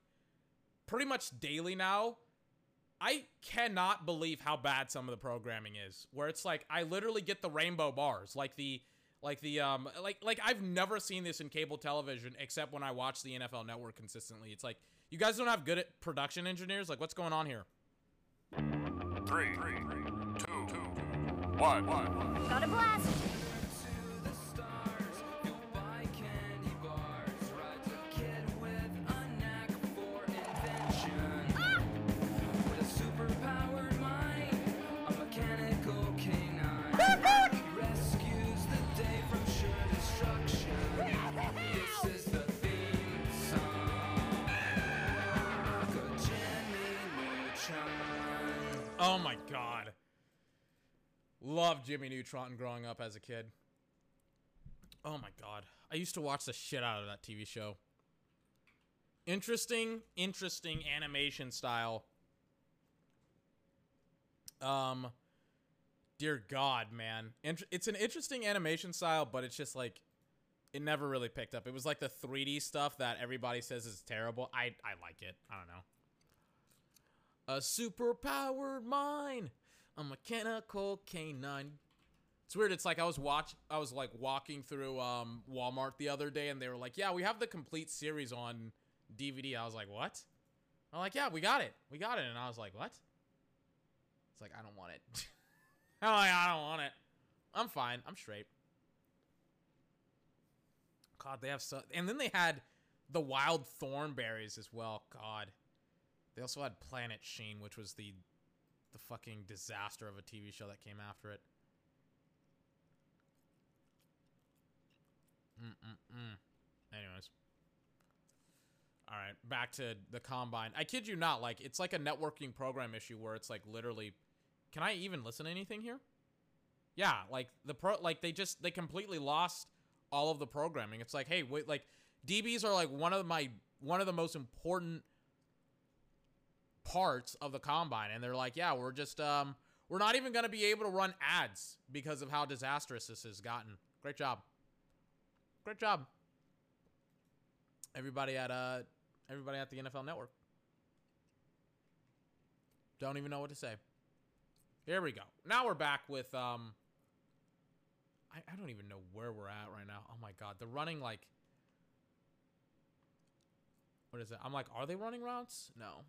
pretty much daily now I cannot believe how bad some of the programming is. Where it's like I literally get the rainbow bars, like the like the um like like I've never seen this in cable television except when I watch the NFL network consistently. It's like you guys don't have good at production engineers? Like what's going on here? Three, two, one. Got a blast! Love Jimmy Neutron growing up as a kid. Oh my god. I used to watch the shit out of that TV show. Interesting, interesting animation style. Um dear god, man. it's an interesting animation style, but it's just like it never really picked up. It was like the 3D stuff that everybody says is terrible. I I like it. I don't know. A superpowered mind. A mechanical canine. It's weird. It's like I was watch I was like walking through um Walmart the other day and they were like, "Yeah, we have the complete series on DVD." I was like, "What?" I'm like, "Yeah, we got it. We got it." And I was like, "What?" It's like, "I don't want it." I'm like, "I don't want it. I'm fine. I'm straight." God, they have so and then they had the wild Thornberrys as well. God. They also had Planet Sheen, which was the the fucking disaster of a TV show that came after it. Mm-mm-mm. Anyways. All right, back to the combine. I kid you not, like it's like a networking program issue where it's like literally can I even listen to anything here? Yeah, like the pro like they just they completely lost all of the programming. It's like, hey, wait, like DBs are like one of my one of the most important parts of the combine and they're like yeah we're just um we're not even going to be able to run ads because of how disastrous this has gotten great job great job Everybody at uh everybody at the NFL network. Don't even know what to say. Here we go. Now we're back with um I, I don't even know where we're at right now. Oh my god. The running like what is it? I'm like, are they running routes? No.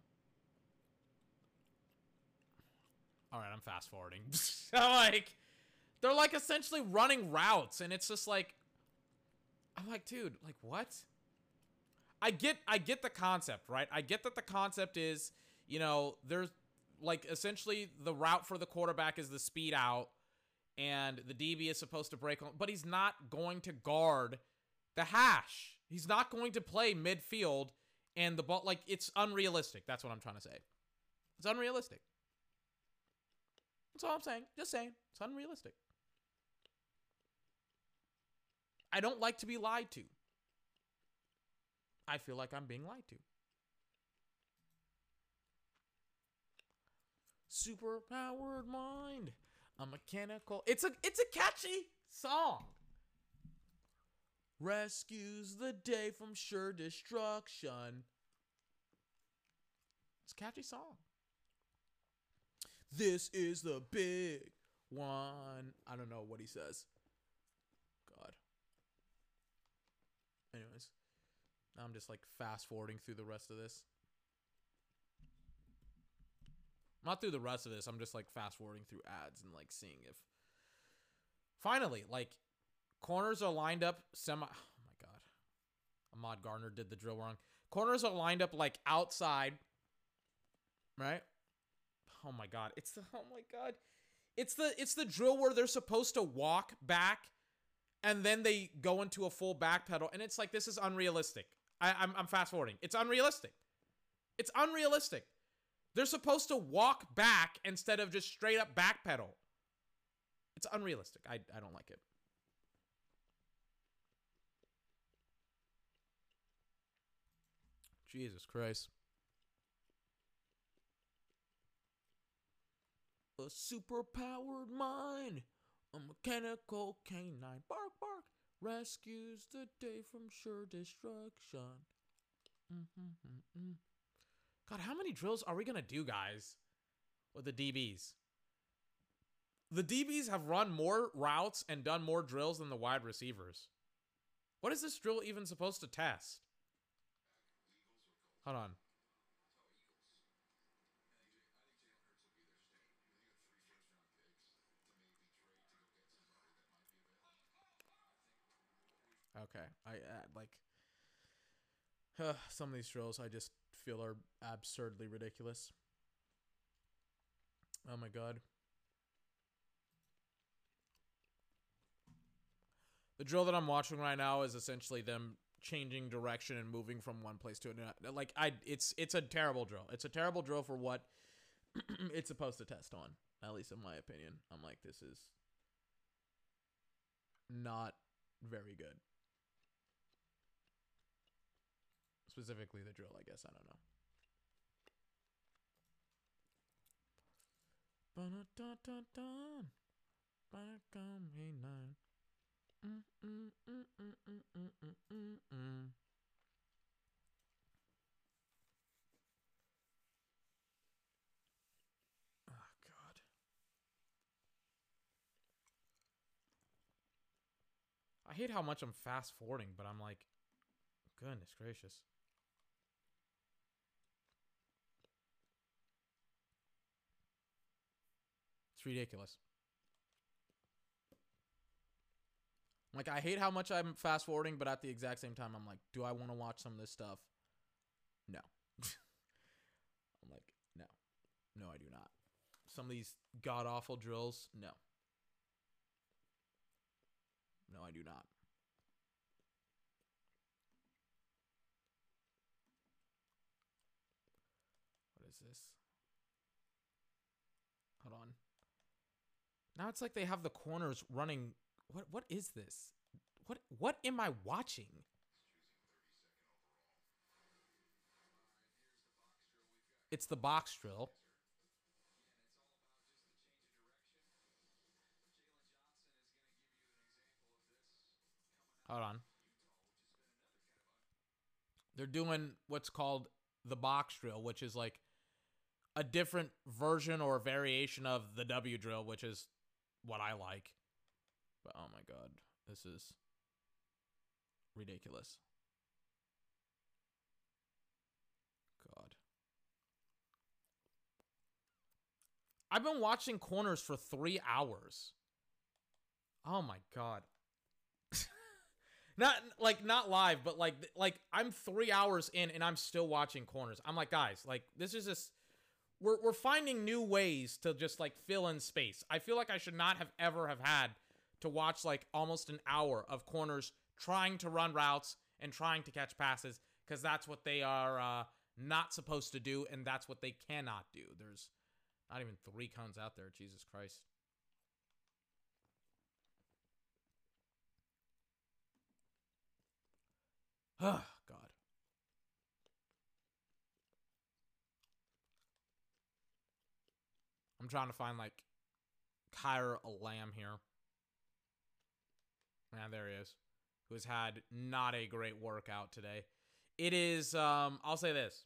All right, I'm fast forwarding. I'm like, they're like essentially running routes, and it's just like, I'm like, dude, like what? I get, I get the concept, right? I get that the concept is, you know, there's like essentially the route for the quarterback is the speed out, and the DB is supposed to break on, but he's not going to guard the hash. He's not going to play midfield and the ball like it's unrealistic. That's what I'm trying to say. It's unrealistic. That's all I'm saying. Just saying. It's unrealistic. I don't like to be lied to. I feel like I'm being lied to. Super powered mind. A mechanical. It's a it's a catchy song. Rescues the day from sure destruction. It's a catchy song. This is the big one. I don't know what he says. God. Anyways, I'm just like fast forwarding through the rest of this. Not through the rest of this. I'm just like fast forwarding through ads and like seeing if finally like corners are lined up semi. Oh my god, Ahmad Gardner did the drill wrong. Corners are lined up like outside, right? Oh my god, it's the oh my god, it's the it's the drill where they're supposed to walk back, and then they go into a full back pedal, and it's like this is unrealistic. I, I'm I'm fast forwarding. It's unrealistic. It's unrealistic. They're supposed to walk back instead of just straight up back pedal. It's unrealistic. I I don't like it. Jesus Christ. A superpowered mind, a mechanical canine, bark bark, rescues the day from sure destruction. Mm-hmm-hmm-hmm. God, how many drills are we gonna do, guys, with the DBs? The DBs have run more routes and done more drills than the wide receivers. What is this drill even supposed to test? Hold on. Okay, I uh, like uh, some of these drills. I just feel are absurdly ridiculous. Oh my god. The drill that I'm watching right now is essentially them changing direction and moving from one place to another. Like I, it's it's a terrible drill. It's a terrible drill for what it's supposed to test on. At least in my opinion, I'm like this is not very good. specifically the drill, I guess. I don't know. Oh, God. I hate how much I'm fast forwarding, but I'm like, goodness gracious. It's ridiculous. Like I hate how much I'm fast forwarding, but at the exact same time, I'm like, do I want to watch some of this stuff? No. I'm like, no, no, I do not. Some of these god awful drills, no, no, I do not. What is this? Hold on. Now it's like they have the corners running. What what is this? What what am I watching? It's the box drill. Hold on. they're doing what's called the box drill, which is like a different version or variation of the W drill, which is what I like. But oh my god, this is ridiculous. God. I've been watching corners for three hours. Oh my god. not like not live, but like like I'm three hours in and I'm still watching corners. I'm like, guys, like this is just we're we're finding new ways to just like fill in space. I feel like I should not have ever have had to watch like almost an hour of corners trying to run routes and trying to catch passes because that's what they are uh, not supposed to do and that's what they cannot do. There's not even three cones out there. Jesus Christ. Oh, God. I'm trying to find like Kaiir Elam here. Yeah, there he is. Who has had not a great workout today. It is um I'll say this.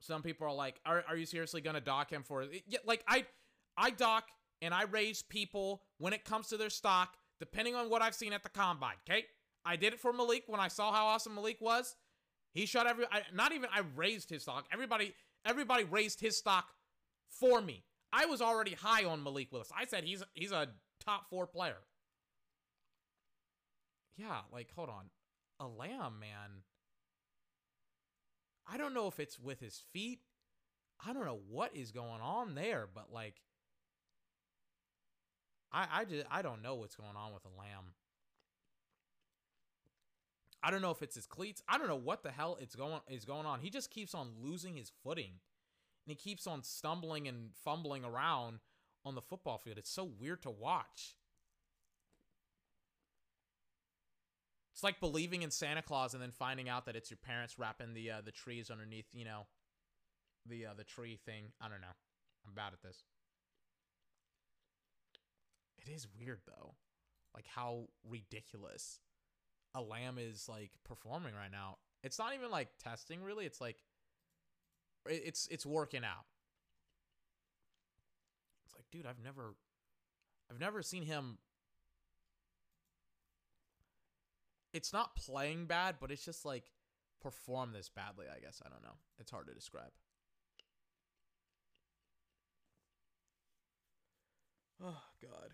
Some people are like, "Are are you seriously going to dock him for it?" Yeah, like I I dock and I raise people when it comes to their stock depending on what I've seen at the combine, okay? I did it for Malik when I saw how awesome Malik was. He shot every I, not even I raised his stock. Everybody everybody raised his stock for me. I was already high on Malik Willis. I said he's he's a top 4 player. Yeah, like hold on. Elam man. I don't know if it's with his feet. I don't know what is going on there, but like I I just I don't know what's going on with Elam. I don't know if it's his cleats. I don't know what the hell it's going is going on. He just keeps on losing his footing. And he keeps on stumbling and fumbling around on the football field. It's so weird to watch. It's like believing in Santa Claus and then finding out that it's your parents wrapping the uh, the trees underneath, you know, the uh, the tree thing. I don't know. I'm bad at this. It is weird though, like how ridiculous Elam is like performing right now. It's not even like testing really. It's like it's it's working out. It's like, dude, I've never I've never seen him It's not playing bad, but it's just like perform this badly, I guess. I don't know. It's hard to describe. Oh god.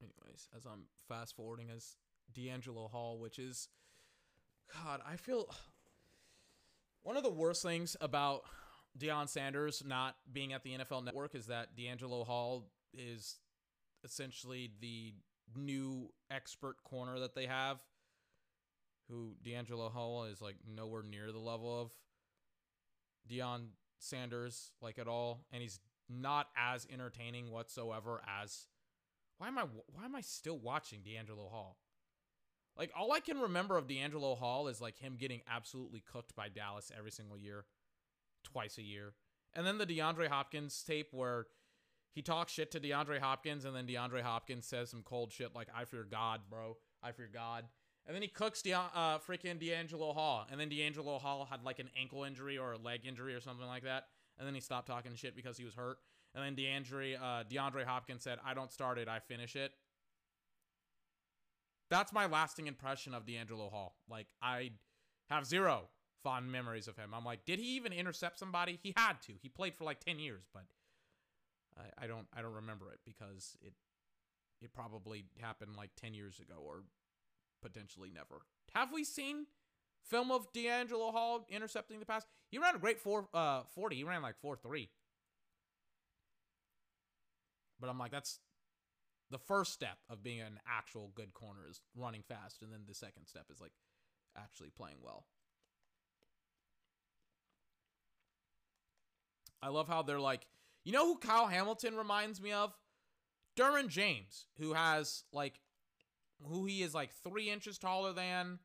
Anyways, as I'm fast forwarding as DeAngelo Hall, which is God, I feel one of the worst things about Deion Sanders not being at the NFL network is that DeAngelo Hall is essentially the new expert corner that they have. Who DeAngelo Hall is like nowhere near the level of Deion Sanders, like at all, and he's not as entertaining whatsoever as. Why am I why am I still watching DeAngelo Hall? Like all I can remember of DeAngelo Hall is like him getting absolutely cooked by Dallas every single year, twice a year. And then the DeAndre Hopkins tape where he talks shit to DeAndre Hopkins and then DeAndre Hopkins says some cold shit like I fear God, bro. I fear God. And then he cooks De- uh freaking DeAngelo Hall. And then DeAngelo Hall had like an ankle injury or a leg injury or something like that. And then he stopped talking shit because he was hurt. And then DeAndre uh, DeAndre Hopkins said, "I don't start it, I finish it." That's my lasting impression of DeAngelo Hall. Like I have zero fond memories of him. I'm like, did he even intercept somebody? He had to. He played for like 10 years, but I, I don't I don't remember it because it it probably happened like 10 years ago or potentially never. Have we seen film of DeAngelo Hall intercepting the pass? He ran a great 4 uh 40. He ran like 4-3. But I'm like that's the first step of being an actual good corner is running fast, and then the second step is like actually playing well. I love how they're like, you know who Kyle Hamilton reminds me of? Derwin James, who has like, who he is like three inches taller than.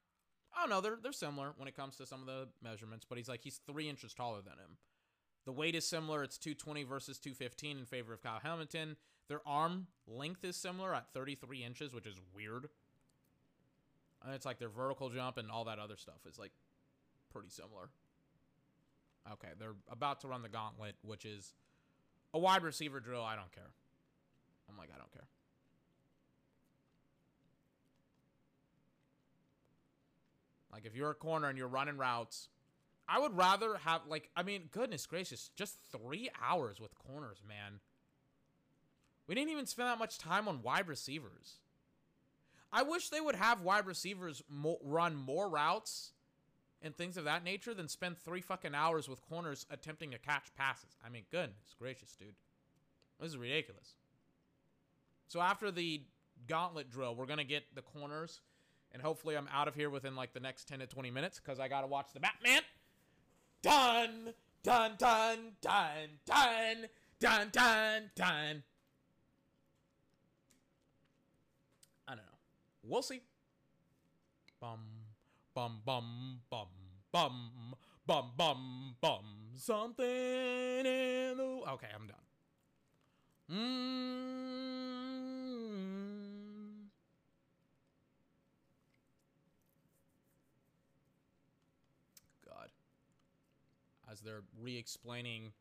I don't know, they're they're similar when it comes to some of the measurements, but he's like he's three inches taller than him. The weight is similar. It's 220 versus 215 in favor of Kyle Hamilton. Their arm length is similar at 33 inches, which is weird. And it's like their vertical jump and all that other stuff is like pretty similar. Okay, they're about to run the gauntlet, which is a wide receiver drill. I don't care. I'm like, I don't care. Like if you're a corner and you're running routes, I would rather have like I mean, goodness gracious, just three hours with corners, man. We didn't even spend that much time on wide receivers. I wish they would have wide receivers mo- run more routes and things of that nature than spend three fucking hours with corners attempting to catch passes. I mean, goodness gracious, dude. This is ridiculous. So after the gauntlet drill, we're going to get the corners and hopefully I'm out of here within like the next 10 to 20 minutes because I got to watch the Batman. Done, done, done, done, done, done, done, done. I don't know. We'll see. Bum, bum, bum, bum, bum, bum, bum, bum. Something in the. Okay, I'm done. Mmm. God. As they're re explaining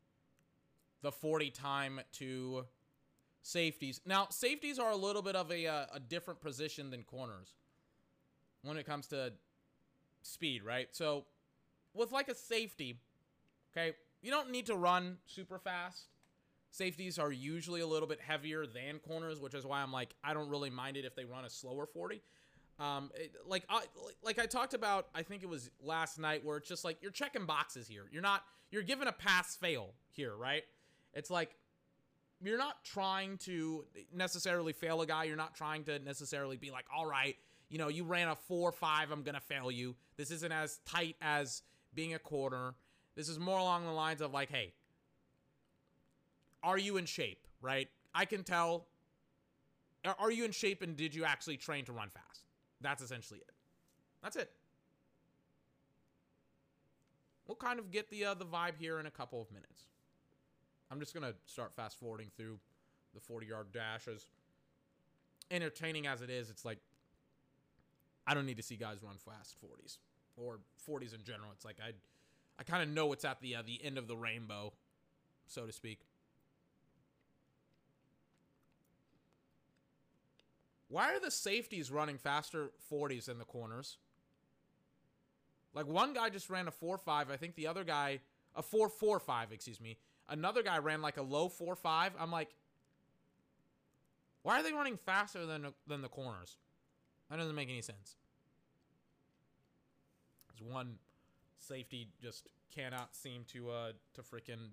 the 40 time to safeties. Now, safeties are a little bit of a, uh, a different position than corners when it comes to speed, right? So, with like a safety, okay, you don't need to run super fast. Safeties are usually a little bit heavier than corners, which is why I'm like, I don't really mind it if they run a slower 40. Um, it, like I like I talked about, I think it was last night, where it's just like you're checking boxes here. You're not you're given a pass fail here, right? It's like you're not trying to necessarily fail a guy. You're not trying to necessarily be like, all right, you know, you ran a four five, I'm gonna fail you. This isn't as tight as being a corner. This is more along the lines of like, hey, are you in shape? Right? I can tell. Are you in shape and did you actually train to run fast? That's essentially it. That's it. We'll kind of get the uh, the vibe here in a couple of minutes. I'm just gonna start fast forwarding through the 40 yard dash as entertaining as it is. It's like I don't need to see guys run fast 40s or 40s in general. It's like I I kind of know it's at the uh, the end of the rainbow, so to speak. Why are the safeties running faster 40s than the corners? Like one guy just ran a 4-5. I think the other guy a 4-4-5, excuse me. Another guy ran like a low 4-5. I'm like Why are they running faster than than the corners? That doesn't make any sense. There's one safety just cannot seem to uh to freaking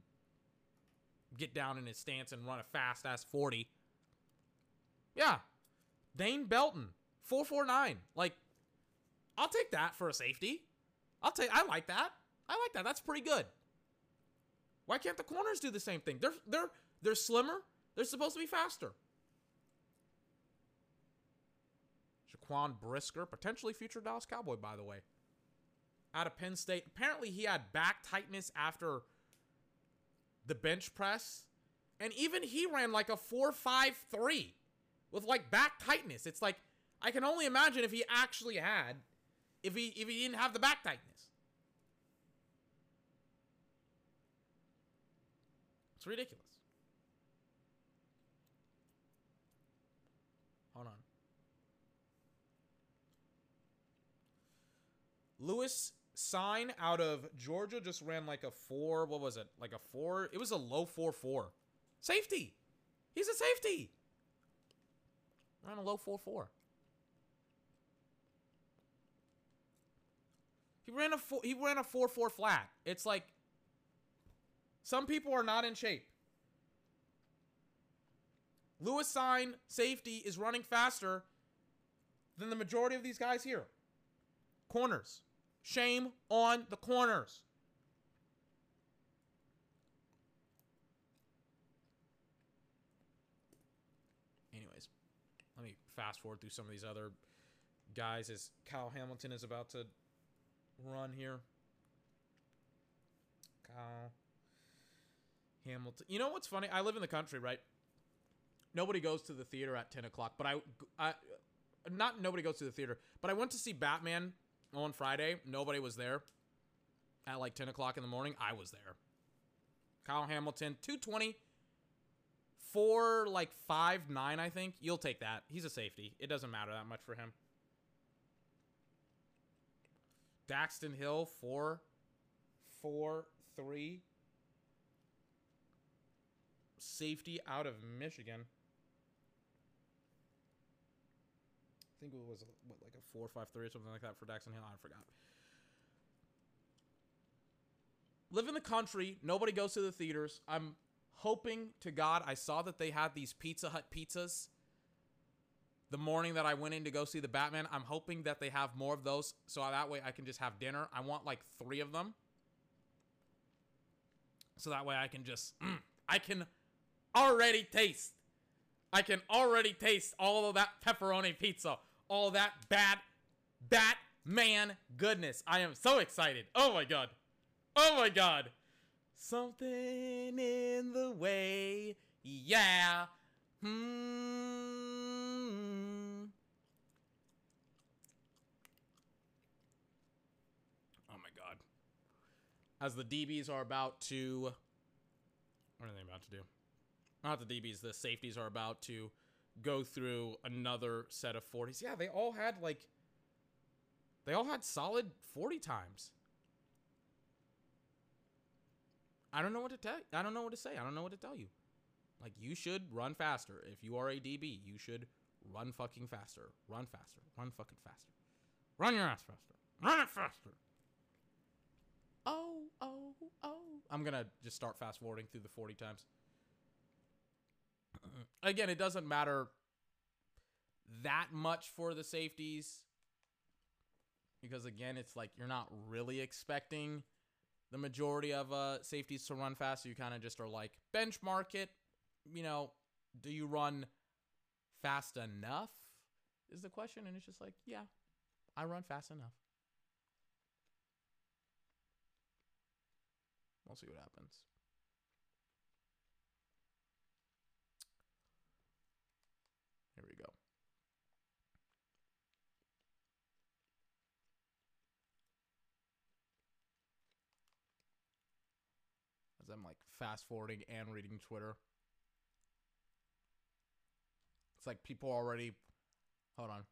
get down in his stance and run a fast ass 40. Yeah, Dane Belton, 449. Like, I'll take that for a safety. I'll take I like that. I like that. That's pretty good. Why can't the corners do the same thing? They're they're they're slimmer. They're supposed to be faster. Jaquan Brisker, potentially future Dallas Cowboy, by the way. Out of Penn State. Apparently he had back tightness after the bench press. And even he ran like a 4-5-3 with like back tightness. It's like I can only imagine if he actually had if he if he didn't have the back tightness. It's ridiculous. Hold on. Lewis Cine out of Georgia just ran like a four. What was it? Like a four? It was a low four four. Safety. He's a safety. Ran a low four four. He ran a four, he ran a four four flat. It's like some people are not in shape. Lewis Cine safety is running faster than the majority of these guys here. Corners. Shame on the corners. Anyways, let me fast forward through some of these other guys as Kyle Hamilton is about to run here. Kyle Hamilton. You know what's funny? I live in the country, right? nobody goes to the theater at 10 o'clock, but I, I, not nobody goes to the theater, but I went to see Batman on Friday. Nobody was there at like 10 o'clock in the morning. I was there. Kyle Hamilton, 220 for like five nine, I think. You'll take that. He's a safety. It doesn't matter that much for him. Daxton Hill, four, four, three. Safety out of Michigan. I think it was what, like a four, five, three or something like that for Daxton Hill. I forgot. Live in the country. Nobody goes to the theaters. I'm hoping to God I saw that they had these Pizza Hut pizzas the morning that I went in to go see the Batman. I'm hoping that they have more of those so that way I can just have dinner. I want like three of them. So that way I can just, mm, I can already taste. I can already taste all of that pepperoni pizza, all that bad Batman goodness. I am so excited. Oh my God. Oh my God. Something in the way, yeah. Hmm. Oh my god. As the DBs are about to. What are they about to do? Not the DBs, the safeties are about to go through another set of 40s. Yeah, they all had like. They all had solid 40 times. I don't know what to tell. I don't know what to say. I don't know what to tell you. Like you should run faster. If you are a DB, you should run fucking faster. Run faster. Run fucking faster. Run your ass faster. Run it faster. Oh, oh, oh. I'm going to just start fast forwarding through the 40 times. Again, it doesn't matter that much for the safeties because again, it's like you're not really expecting the majority of uh, safeties to run fast. So you kind of just are like benchmark it. You know, do you run fast enough? Is the question, and it's just like, yeah, I run fast enough. We'll see what happens. I'm like fast forwarding and reading Twitter. It's like people already. Hold on.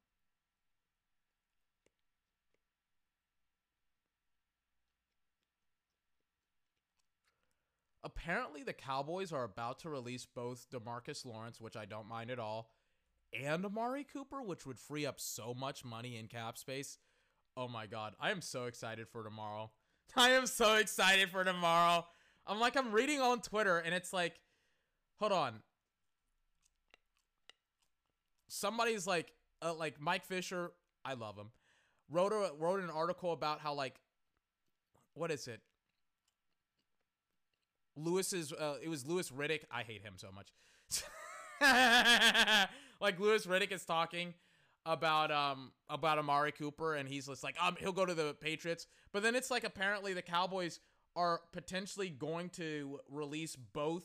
Apparently, the Cowboys are about to release both Demarcus Lawrence, which I don't mind at all, and Amari Cooper, which would free up so much money in cap space. Oh my god, I am so excited for tomorrow. I am so excited for tomorrow. I'm like, I'm reading on Twitter and it's like, hold on. Somebody's like, uh, like Mike Fisher, I love him, wrote a, wrote an article about how like, what is it? Lewis's, uh, it was Louis Riddick. I hate him so much. like Louis Riddick is talking about um about Amari Cooper and he's just like um he'll go to the Patriots, but then it's like apparently the Cowboys are potentially going to release both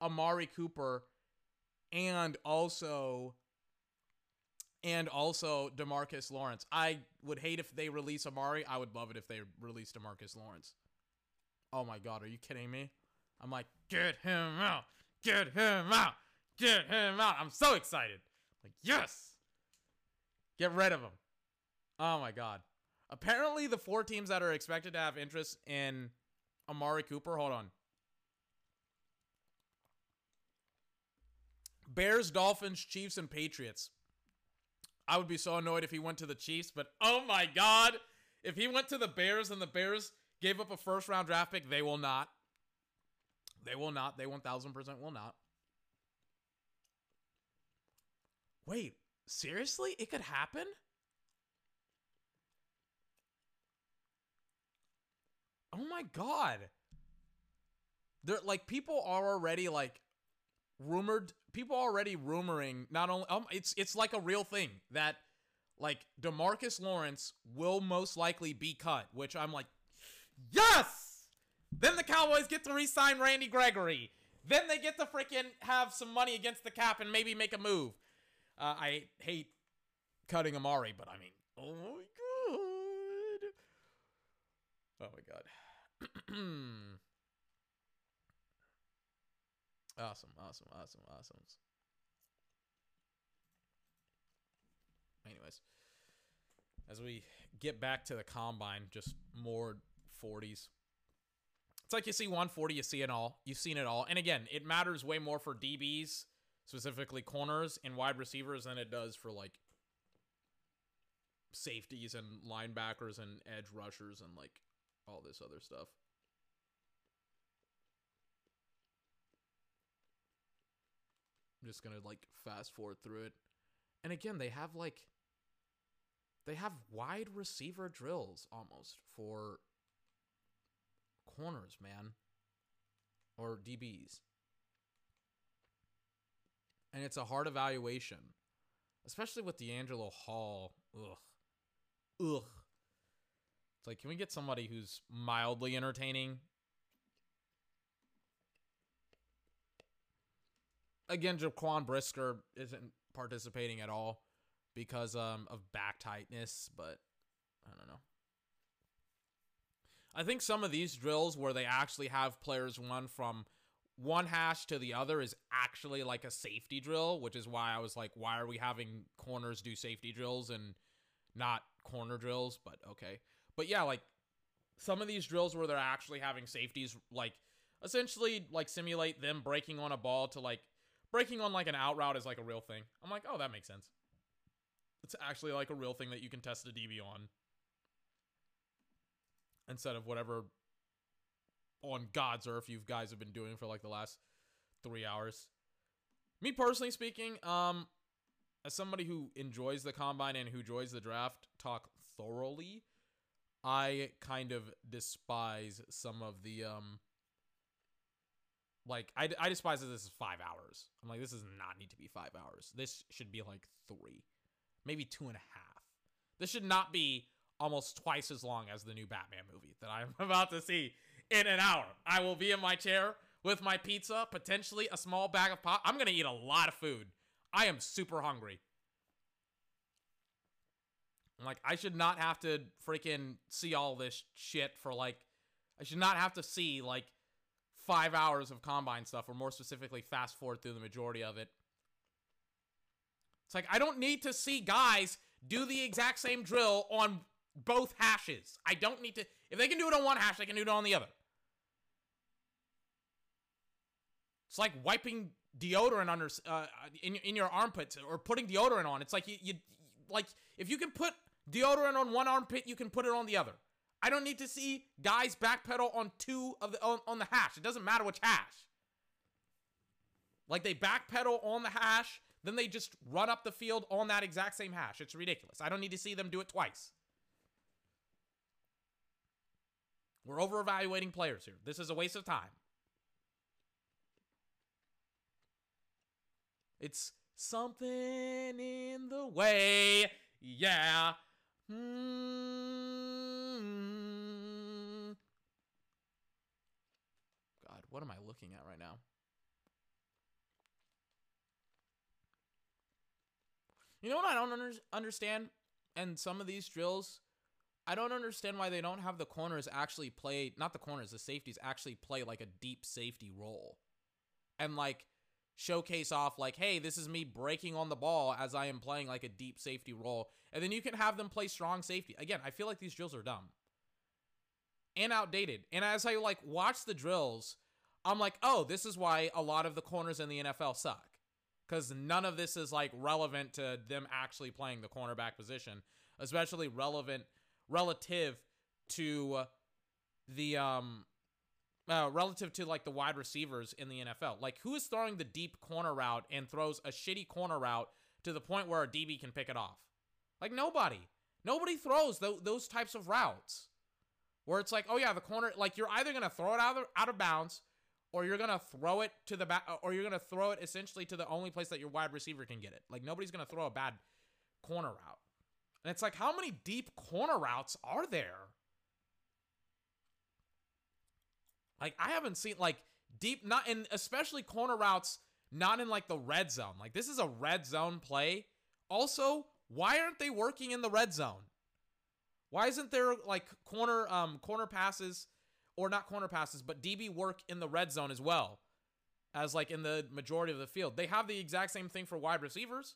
Amari Cooper and also and also Demarcus Lawrence. I would hate if they release Amari. I would love it if they released Demarcus Lawrence. Oh my god, are you kidding me? I'm like, get him out. Get him out. Get him out. I'm so excited. Like, yes. Get rid of him. Oh my god. Apparently the four teams that are expected to have interest in Amari Cooper. Hold on. Bears, Dolphins, Chiefs, and Patriots. I would be so annoyed if he went to the Chiefs, but oh my God. If he went to the Bears and the Bears gave up a first round draft pick, they will not. They will not. They 1000% will not. Wait, seriously? It could happen? Oh my god. They're like people are already like rumored people already rumoring not only um it's it's like a real thing that like DeMarcus Lawrence will most likely be cut, which I'm like, yes! Then the Cowboys get to re-sign Randy Gregory. Then they get to freaking have some money against the cap and maybe make a move. Uh, I hate cutting Amari, but I mean, oh my god. Oh my god. awesome, awesome, awesome, awesome. Anyways, as we get back to the combine, just more 40s. It's like you see 140, you see it all. You've seen it all. And again, it matters way more for DBs, specifically corners and wide receivers, than it does for like safeties and linebackers and edge rushers and like all this other stuff. I'm just gonna like fast forward through it. And again, they have like they have wide receiver drills almost for corners, man. Or DBs. And it's a hard evaluation. Especially with DeAngelo Hall. Ugh. Ugh. It's like, can we get somebody who's mildly entertaining? Again, Jaquan Brisker isn't participating at all because um, of back tightness, but I don't know. I think some of these drills where they actually have players run from one hash to the other is actually like a safety drill, which is why I was like, why are we having corners do safety drills and not corner drills? But okay. But yeah, like some of these drills where they're actually having safeties like essentially like simulate them breaking on a ball to like breaking on like an out route is like a real thing. I'm like, oh, that makes sense. It's actually like a real thing that you can test a DB on instead of whatever on God's earth you guys have been doing for like the last three hours. Me personally speaking, um, as somebody who enjoys the combine and who enjoys the draft talk thoroughly, I kind of despise some of the um like I, I despise that this is five hours. I'm like, this does not need to be five hours. This should be like three, maybe two and a half. This should not be almost twice as long as the new Batman movie that I'm about to see in an hour. I will be in my chair with my pizza, potentially a small bag of pop. I'm gonna eat a lot of food. I am super hungry. Like, I should not have to freaking see all this shit for like, I should not have to see like five hours of combine stuff, or more specifically, fast forward through the majority of it. It's like, I don't need to see guys do the exact same drill on both hashes. I don't need to. If they can do it on one hash, they can do it on the other. It's like wiping deodorant under uh, in in your armpits or putting deodorant on. It's like you, you like if you can put deodorant on one armpit, you can put it on the other. I don't need to see guys backpedal on two of the on, on the hash. It doesn't matter which hash. Like they backpedal on the hash, then they just run up the field on that exact same hash. It's ridiculous. I don't need to see them do it twice. We're over evaluating players here. This is a waste of time. It's something in the way. Yeah. Hmm. God, what am I looking at right now? You know what I don't under understand? And some of these drills, I don't understand why they don't have the corners actually play, not the corners, the safeties actually play like a deep safety role. And like showcase off like, hey, this is me breaking on the ball as I am playing like a deep safety role. And then you can have them play strong safety. Again, I feel like these drills are dumb and outdated. And as I like watch the drills, I'm like, oh, this is why a lot of the corners in the NFL suck. Because none of this is like relevant to them actually playing the cornerback position, especially relevant relative to the um uh, relative to like the wide receivers in the NFL. Like who is throwing the deep corner route and throws a shitty corner route to the point where a DB can pick it off? Like nobody. Nobody throws th- those types of routes where it's like, oh yeah, the corner. Like you're either gonna throw it out of out of bounds, or you're gonna throw it to the back, or you're gonna throw it essentially to the only place that your wide receiver can get it. Like nobody's gonna throw a bad corner route. And it's like, how many deep corner routes are there? Like I haven't seen like deep, not in especially corner routes, not in like the red zone. Like this is a red zone play. Also, why aren't they working in the red zone? Why isn't there like corner um corner passes or not corner passes, but DB work in the red zone as well as like in the majority of the field? They have the exact same thing for wide receivers.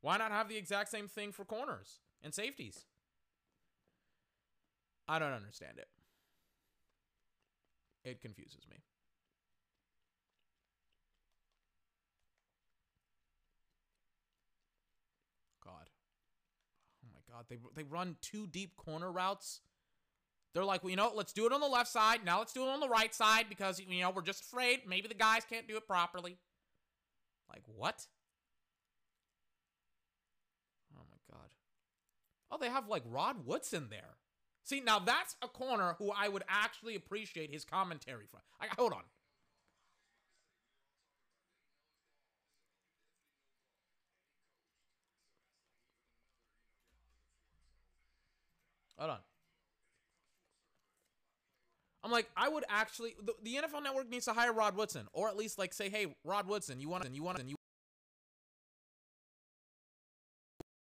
Why not have the exact same thing for corners and safeties? I don't understand it. It confuses me. God. Oh my God. They, they run two deep corner routes. They're like, well, you know, let's do it on the left side. Now let's do it on the right side because, you know, we're just afraid maybe the guys can't do it properly. Like, what? Oh my God. Oh, they have like Rod Woodson there. See, now that's a corner who I would actually appreciate his commentary from. I, hold on. Hold on. I'm like, I would actually the, the, NFL Network needs to hire Rod Woodson, or at least like say, hey, Rod Woodson, you want to, you want to, you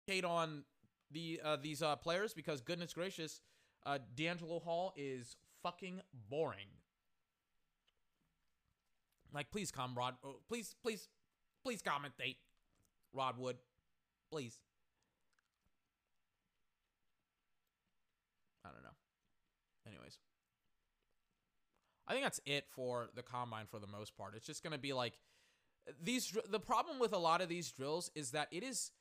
hate on the uh, these uh, players because goodness gracious, uh, DeAngelo Hall is fucking boring. Like, please come, Rod. Oh, please, please, please commentate, Rod Wood, please. I don't know. Anyways. I think that's it for the combine for the most part. It's just going to be like these the problem with a lot of these drills is that it is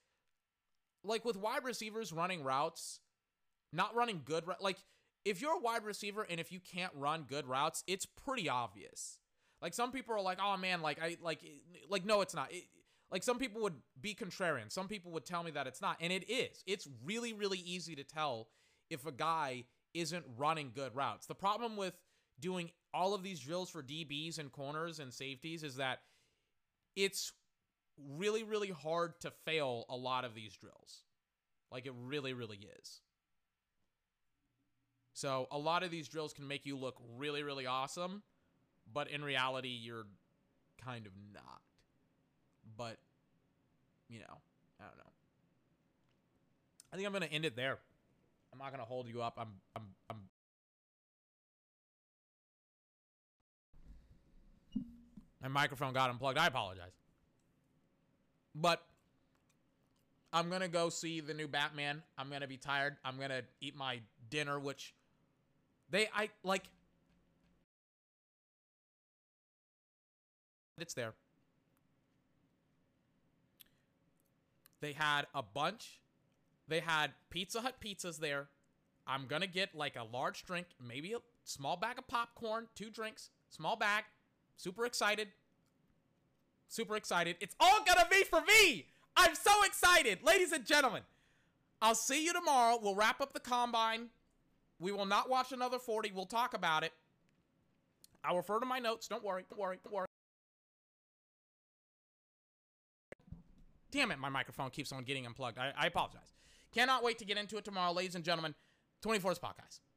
like with wide receivers running routes, not running good like if you're a wide receiver and if you can't run good routes, it's pretty obvious. Like some people are like, "Oh man, like I like like no, it's not." It, like some people would be contrarian. Some people would tell me that it's not, and it is. It's really really easy to tell if a guy isn't running good routes. The problem with doing all of these drills for DBs and corners and safeties is that it's really, really hard to fail a lot of these drills. Like it really, really is. So a lot of these drills can make you look really, really awesome, but in reality, you're kind of not. But, you know, I don't know. I think I'm going to end it there. I'm not going to hold you up. I'm, I'm, I'm My microphone got unplugged. I apologize. But I'm going to go see the new Batman. I'm going to be tired. I'm going to eat my dinner, which they, I like. It's there. They had a bunch. They had Pizza Hut pizzas there. I'm to get like a large drink, maybe a small bag of popcorn, two drinks, small bag. Super excited. Super excited. It's all gonna be for me. I'm so excited. Ladies and gentlemen, I'll see you tomorrow. We'll wrap up the combine. We will not watch another 40. We'll talk about it. I'll refer to my notes. Don't worry. Don't worry. Don't worry. Damn it, my microphone keeps on getting unplugged. I, I apologize. Cannot wait to get into it tomorrow, ladies and gentlemen. 24's podcast.